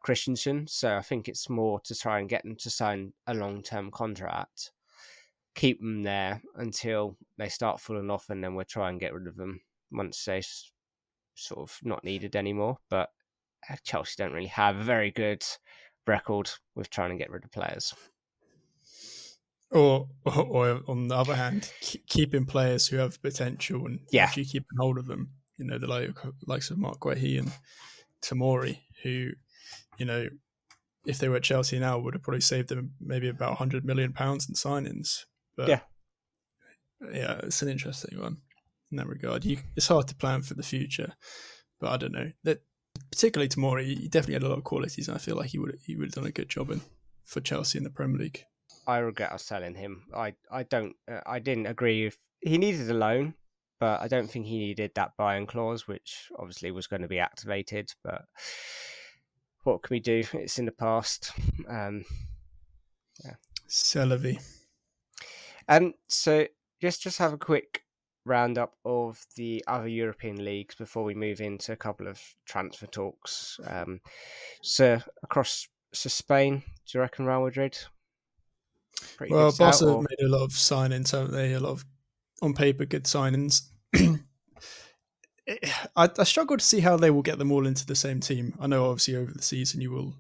[SPEAKER 1] Christensen. So I think it's more to try and get them to sign a long term contract. keep them there until they start falling off, and then we'll try and get rid of them once they sort of not needed anymore. But uh, Chelsea don't really have a very good record with trying to get rid of players.
[SPEAKER 2] Or, or, or on the other hand, keeping players who have potential and yeah. actually keeping hold of them. You know, the like, likes of Marc Guehi and Tomori, who, you know, if they were at Chelsea now, would have probably saved them maybe about 100 million pounds in signings. But
[SPEAKER 1] yeah,
[SPEAKER 2] yeah, it's an interesting one in that regard. You, it's hard to plan for the future, but I don't know that particularly Tomori. He definitely had a lot of qualities, and I feel like he would he would have done a good job in for Chelsea in the Premier League.
[SPEAKER 1] I regret us selling him. I I don't uh, I didn't agree if he needed a loan, but I don't think he needed that buy-in clause, which obviously was going to be activated. But what can we do? It's in the past. Um,
[SPEAKER 2] yeah. Celavi.
[SPEAKER 1] And so just just have a quick roundup of the other European leagues before we move into a couple of transfer talks. Um, so across so Spain, do you reckon Real Madrid?
[SPEAKER 2] Pretty well, Barca have made a lot of signings, haven't they? A lot of on paper good signings. (clears throat) I, I struggle to see how they will get them all into the same team. I know obviously over the season you will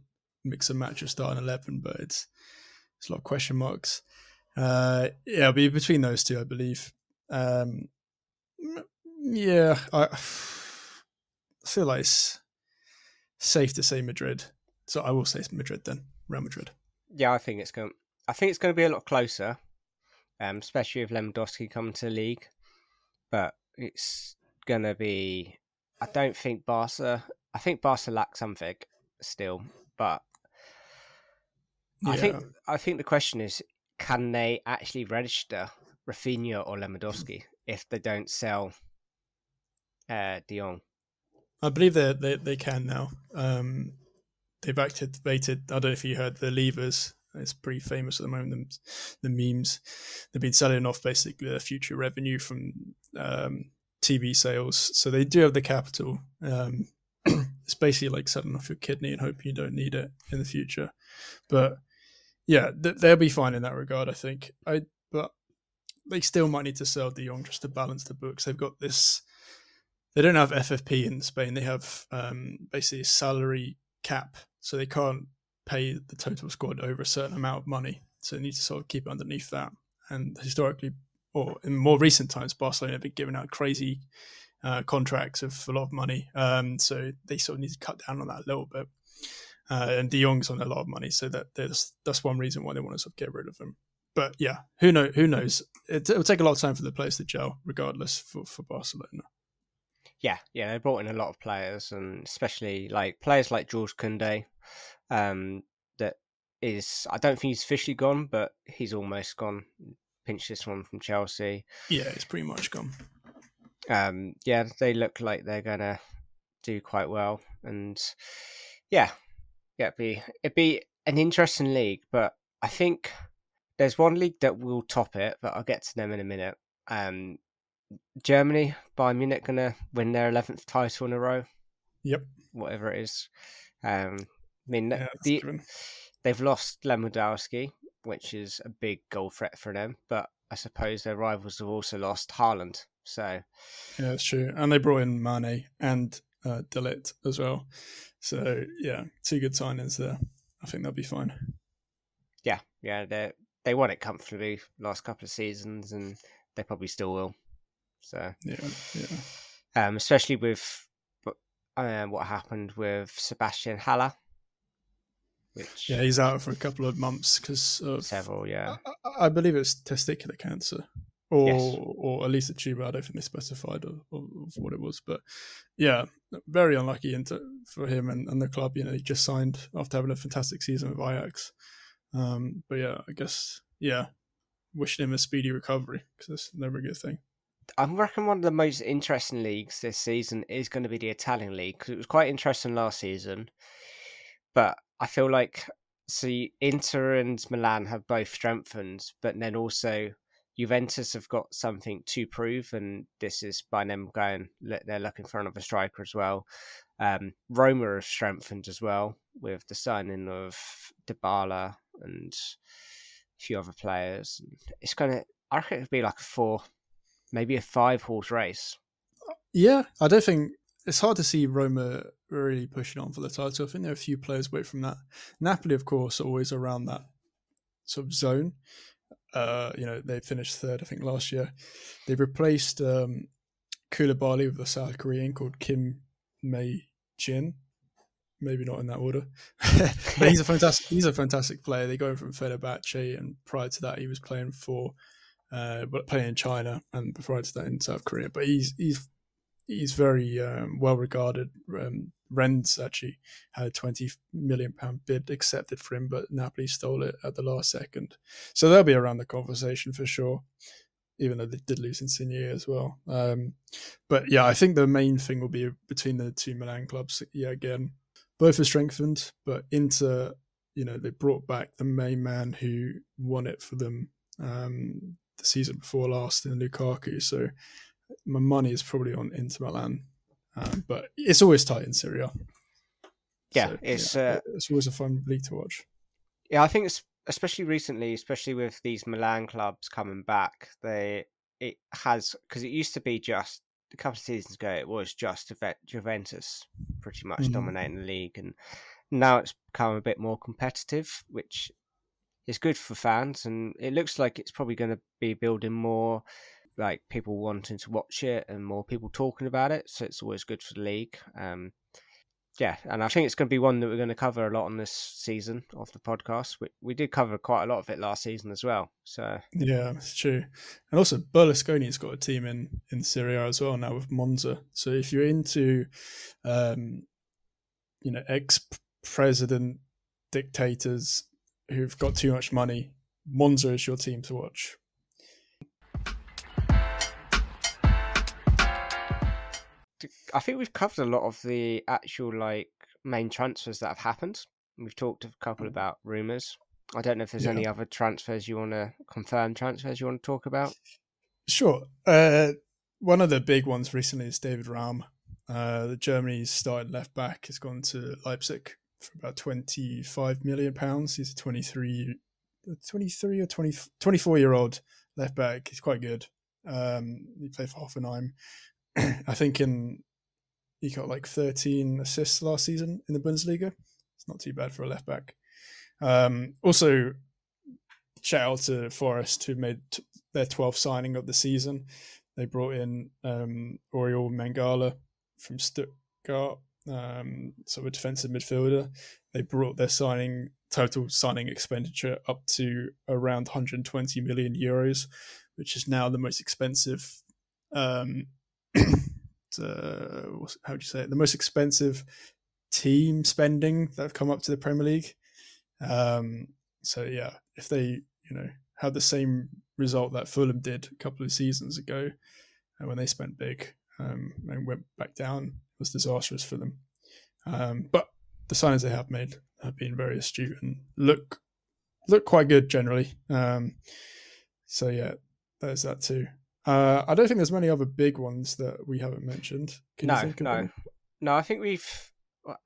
[SPEAKER 2] mix and match your starting eleven, but it's it's a lot of question marks. Uh, yeah, it'll be between those two, I believe. Um, yeah, I, feel like it's safe to say Madrid. So I will say Madrid then, Real Madrid.
[SPEAKER 1] Yeah, I think it's going. I think it's going to be a lot closer, um, especially if Lewandowski come to the league. But it's going to be. I don't think Barca. I think Barca lack something still, but yeah. I think I think the question is can they actually register Raphinha or Lewandowski if they don't sell uh?
[SPEAKER 2] I believe they they they can now. Um, they've activated. I don't know if you heard the levers. It's pretty famous at the moment. The, the memes they've been selling off basically their future revenue from um, TV sales, so they do have the capital. Um, (clears throat) it's basically like selling off your kidney and hoping you don't need it in the future. But yeah, th- they'll be fine in that regard, I think. I but they still might need to sell De Jong just to balance the books. They've got this. They don't have FFP in Spain. They have um, basically a salary cap, so they can't pay the total squad over a certain amount of money. So they need to sort of keep it underneath that. And historically, or in more recent times, Barcelona have been giving out crazy uh, contracts of a lot of money. Um, so they sort of need to cut down on that a little bit. Uh, and De Jong's on a lot of money, so that there's that's one reason why they want to sort of get rid of him. But yeah, who know who knows? It, will take a lot of time for the players to gel, regardless for for Barcelona.
[SPEAKER 1] Yeah, yeah, they brought in a lot of players, and especially like players like George Koundé, um, that is I don't think he's officially gone, but he's almost gone. Pinch this one from Chelsea.
[SPEAKER 2] Yeah, it's pretty much gone.
[SPEAKER 1] Um, yeah, they look like they're gonna do quite well, and yeah, yeah, it'd be it'd be an interesting league, but I think there's one league that will top it, but I'll get to them in a minute. Um, Germany, Bayern Munich, gonna win their eleventh title in a row.
[SPEAKER 2] Yep,
[SPEAKER 1] whatever it is. Um, I mean, yeah, the, they've lost Lewandowski, which is a big goal threat for them, but I suppose their rivals have also lost Haaland. So
[SPEAKER 2] yeah, that's true, and they brought in Mane and uh, De Ligt as well. So yeah, two good signings there. I think they'll be fine.
[SPEAKER 1] Yeah, yeah, they they won it comfortably last couple of seasons, and they probably still will. So
[SPEAKER 2] yeah, yeah.
[SPEAKER 1] Um, especially with uh, what happened with Sebastien Haller.
[SPEAKER 2] Which yeah, he's out for a couple of months because of
[SPEAKER 1] several. Yeah,
[SPEAKER 2] I, I believe it's testicular cancer or yes. or at least a tumor. I don't think they specified of, of, what it was, but yeah, very unlucky into, for him and, and the club. You know, he just signed after having a fantastic season with Ajax. Um, but yeah, I guess yeah, wishing him a speedy recovery because that's never a good thing.
[SPEAKER 1] I reckon one of the most interesting leagues this season is going to be the Italian league because it was quite interesting last season, but I feel like see Inter and Milan have both strengthened, but then also Juventus have got something to prove, and this is by them going. They're looking for another striker as well. Um, Roma have strengthened as well with the signing of Dybala and a few other players. It's gonna. I reckon it'd be like a four, maybe a five horse race.
[SPEAKER 2] Yeah, I don't think it's hard to see Roma really pushing on for the title. I think there are a few players away from that. Napoli, of course, always around that sort of zone. Uh, you know, they finished third, I think, last year. They've replaced um, Koulibaly with a South Korean called Kim Mei Jin. Maybe not in that order, (laughs) (laughs) but he's a fantastic. He's a fantastic player. They go from Fenerbahce, and prior to that, he was playing for, uh, but playing in China, and prior to that in South Korea. But he's he's he's very um, well regarded. Um, Rennes actually had a twenty million pound bid accepted for him, but Napoli stole it at the last second. So they'll be around the conversation for sure, even though they did lose Insigne as well. Um, but yeah, I think the main thing will be between the two Milan clubs. Yeah, again, both are strengthened, but Inter, you know, they brought back the main man who won it for them um, the season before last in Lukaku. So my money is probably on Inter Milan, um, but it's always tight in Serie
[SPEAKER 1] Yeah, so, it's yeah, uh,
[SPEAKER 2] it's always a fun league to watch.
[SPEAKER 1] Yeah, I think it's especially recently, especially with these Milan clubs coming back, they it has because it used to be just a couple of seasons ago it was just Juventus pretty much mm-hmm. dominating the league, and now it's become a bit more competitive, which is good for fans, and it looks like it's probably going to be building more like people wanting to watch it and more people talking about it. So it's always good for the league. Um, yeah, and I think it's going to be one that we're going to cover a lot on this season of the podcast. We we did cover quite a lot of it last season as well. So
[SPEAKER 2] yeah, it's true. And also Berlusconi's got a team in in Serie A as well now with Monza. So if you're into, um, you know, ex president dictators who've got too much money, Monza is your team to watch.
[SPEAKER 1] I think we've covered a lot of the actual like main transfers that have happened. We've talked a couple mm. about rumors. I don't know if there's yeah. any other transfers you want to confirm transfers you want to talk about.
[SPEAKER 2] Sure. Uh, one of the big ones recently is David Raum. Uh, the Germany's starting left back has gone to Leipzig for about 25 million pounds. He's a 23, 23 or 20, 24 year old left back. He's quite good. Um, he played for Hoffenheim. (clears throat) I think in he got like 13 assists last season in the Bundesliga. It's not too bad for a left back. Um, also, shout out to Forest who made t- their 12th signing of the season. They brought in um, Orel Mangala from Stuttgart, um, so a defensive midfielder. They brought their signing total signing expenditure up to around 120 million euros, which is now the most expensive um, (clears throat) uh, how would you say it? The most expensive team spending that have come up to the Premier League. Um, so yeah, if they you know had the same result that Fulham did a couple of seasons ago, uh, when they spent big um, and went back down, was disastrous for them. Um, but the signings they have made have been very astute and look look quite good generally. Um, so yeah, there's that too. Uh, I don't think there's many other big ones that we haven't mentioned.
[SPEAKER 1] Can no, no, no. I think we've.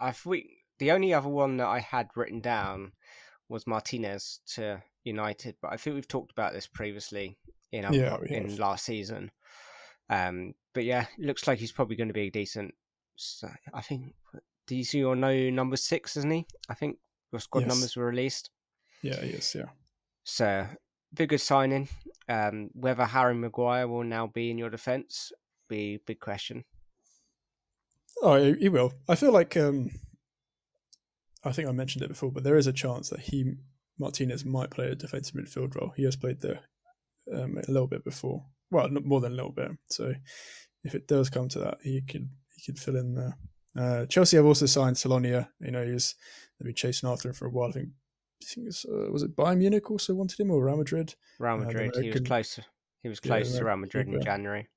[SPEAKER 1] I we the only other one that I had written down was Martinez to United, but I think we've talked about this previously in our, yeah, in last season. Um, but yeah, looks like he's probably going to be a decent. So I think DC or no number six, isn't he? I think your squad yes. numbers were released.
[SPEAKER 2] Yeah, yes, yeah.
[SPEAKER 1] So big good signing. Um, whether Harry Maguire will now be in your defence be big question.
[SPEAKER 2] Oh, he will. I feel like um, I think I mentioned it before, but there is a chance that he Martinez might play a defensive midfield role. He has played there um, a little bit before. Well, not more than a little bit. So if it does come to that, he could he could fill in there. Uh, Chelsea have also signed Slonina. You know, he's they've been chasing after him for a while. I think I think it was, uh, was it Bayern Munich also wanted him or Real Madrid?
[SPEAKER 1] Real uh, Madrid. Uh, he was close. He was close yeah, to Real Madrid in January.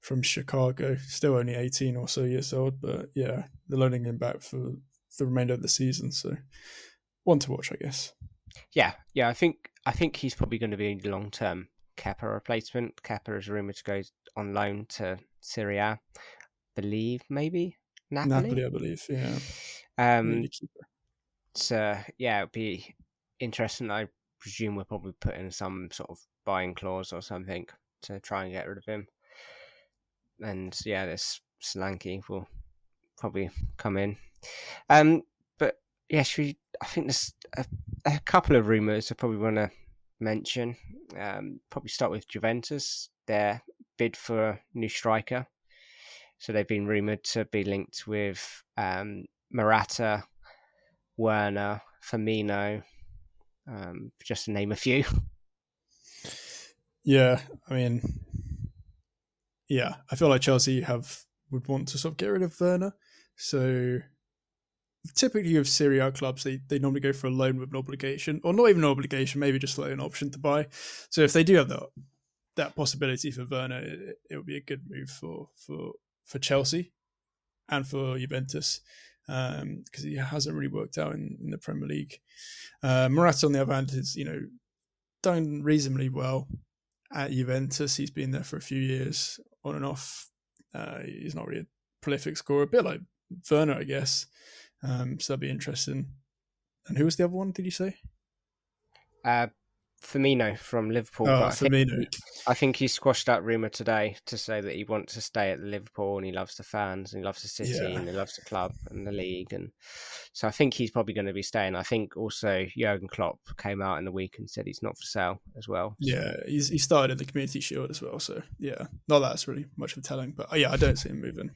[SPEAKER 2] From Chicago, still only eighteen or so years old, but yeah, they're loaning him back for the remainder of the season. So one to watch, I guess.
[SPEAKER 1] Yeah, yeah. I think I think he's probably going to be a long term Kepa replacement. Kepa is rumored to go on loan to Serie A. Believe maybe Napoli.
[SPEAKER 2] Napoli, I believe. Yeah.
[SPEAKER 1] Um, so yeah, it'd be interesting. I presume we'll probably put in some sort of buying clause or something to try and get rid of him. And yeah, this Solanke will probably come in. Um, but yes, we. I think there's a, a couple of rumours I probably want to mention. Um, probably start with Juventus. Their bid for a new striker. So they've been rumoured to be linked with um, Morata, Werner, Firmino, um, just to name a few. (laughs)
[SPEAKER 2] Yeah, I mean, yeah, I feel like Chelsea have would want to sort of get rid of Werner. So typically with Serie A clubs, they, they normally go for a loan with an obligation, or not even an obligation, maybe just like an option to buy. So if they do have that that possibility for Werner, it, it would be a good move for for for Chelsea and for Juventus because um, he hasn't really worked out in, in the Premier League. Uh, Morata, on the other hand, has you know done reasonably well at Juventus. He's been there for a few years, on and off. Uh, he's not really a prolific scorer, a bit like Werner, I guess. Um, so that'd be interesting. And who was the other one? Did you say?
[SPEAKER 1] Uh, Firmino from Liverpool.
[SPEAKER 2] Oh,
[SPEAKER 1] I
[SPEAKER 2] Firmino.
[SPEAKER 1] Think, I think he squashed that rumor today to say that he wants to stay at Liverpool and he loves the fans and he loves the city
[SPEAKER 2] Yeah.
[SPEAKER 1] and he loves the club and the league and so I think he's probably going to be staying. I think also Jurgen Klopp came out in the week and said he's not for sale as well.
[SPEAKER 2] Yeah, he's, he started in the Community Shield as well. So yeah, not that that's really much of a telling, but uh, yeah, I don't see him moving.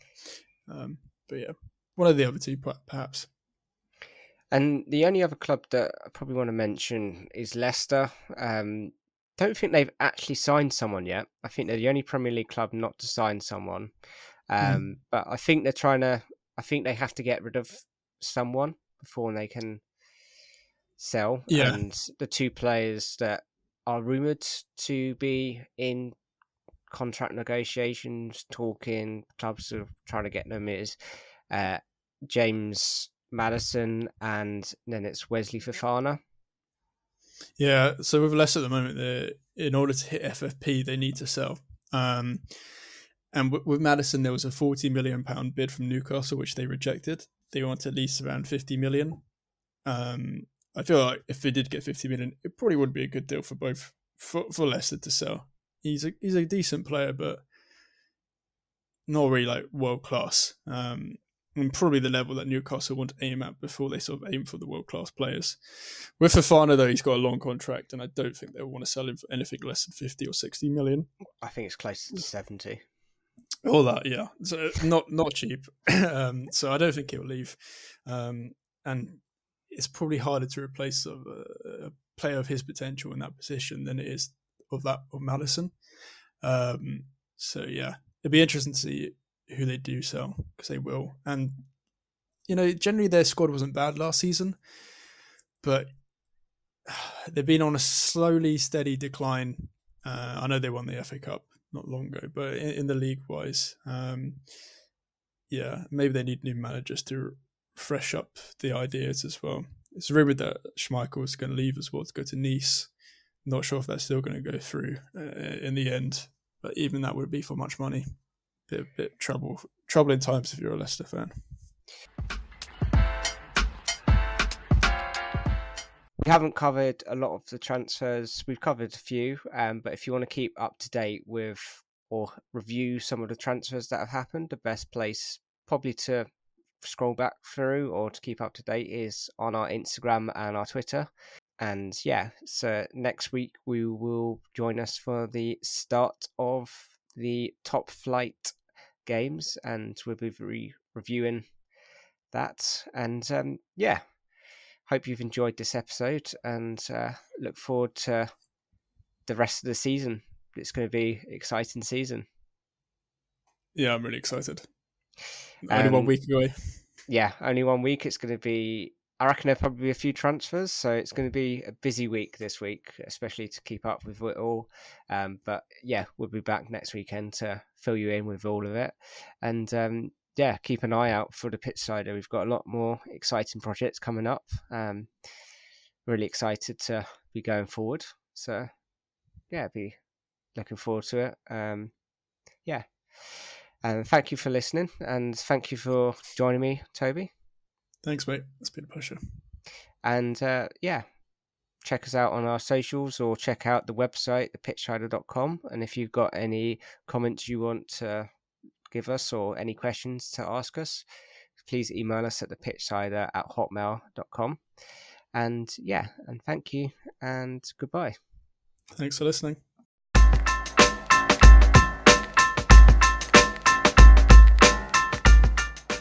[SPEAKER 2] Um, but yeah, one of the other two, perhaps.
[SPEAKER 1] And the only other club that I probably want to mention is Leicester. Um, don't think they've actually signed someone yet. I think they're the only Premier League club not to sign someone. Um,
[SPEAKER 2] Mhm.
[SPEAKER 1] But I think they're trying to. I think they have to get rid of someone before they can sell.
[SPEAKER 2] Yeah.
[SPEAKER 1] And the two players that are rumored to be in contract negotiations, talking clubs are trying to get them is uh, James Maddison and then it's Wesley Fofana.
[SPEAKER 2] Yeah, so with Leicester at the moment, in order to hit FFP, they need to sell. Um, and w- with Maddison, there was a forty million pound bid from Newcastle, which they rejected. They want at least around fifty million. Um, I feel like if they did get fifty million, it probably would be a good deal for both for, for Leicester to sell. He's a he's a decent player, but not really like world class. Um, and probably the level that Newcastle want to aim at before they sort of aim for the world class players. With Fofana though, he's got a long contract, and I don't think they'll want to sell him for anything less than fifty or sixty million.
[SPEAKER 1] I think it's close to 70.
[SPEAKER 2] All that, yeah. So not not cheap. (coughs) um, so I don't think he'll leave, um, and it's probably harder to replace a, a player of his potential in that position than it is of that of Maddison. Um, so yeah, it'd be interesting to see who they do sell because they will, and you know, generally their squad wasn't bad last season, but (sighs) they've been on a slowly steady decline. Uh, I know they won the FA Cup not long ago, but in, in the league wise, um, yeah, maybe they need new managers to fresh up the ideas as well. It's rumored that Schmeichel is going to leave as well to go to Nice. Not sure if that's still going to go through uh, in the end, but even that would be for much money. A bit, bit trouble, troubling times if you're a Leicester fan.
[SPEAKER 1] We haven't covered a lot of the transfers. We've covered a few, um, but if you want to keep up to date with or review some of the transfers that have happened, the best place probably to scroll back through or to keep up to date is on our Instagram and our Twitter. And yeah, so next week we will join us for the start of the top flight games, and we'll be re- reviewing that. And um, yeah, hope you've enjoyed this episode and uh, look forward to the rest of the season. It's going to be an exciting season.
[SPEAKER 2] Yeah, I'm really excited. Only one
[SPEAKER 1] Um,
[SPEAKER 2] week away.
[SPEAKER 1] Yeah, only one week. It's going to be. I reckon there'll probably be a few transfers, so it's going to be a busy week this week, especially to keep up with it all. Um, but yeah, we'll be back next weekend to fill you in with all of it, and um, yeah, keep an eye out for the Pitchsider. We've got a lot more exciting projects coming up. Um, really excited to be going forward. So yeah, be looking forward to it. Um, yeah, and thank you for listening, and thank you for joining me, Toby.
[SPEAKER 2] Thanks, mate. It's been a pleasure.
[SPEAKER 1] And uh, yeah, check us out on our socials or check out the website, thepitchsider.com. And if you've got any comments you want to give us or any questions to ask us, please email us at thepitchsider at hotmail.com. And yeah, and thank you and goodbye.
[SPEAKER 2] Thanks for listening.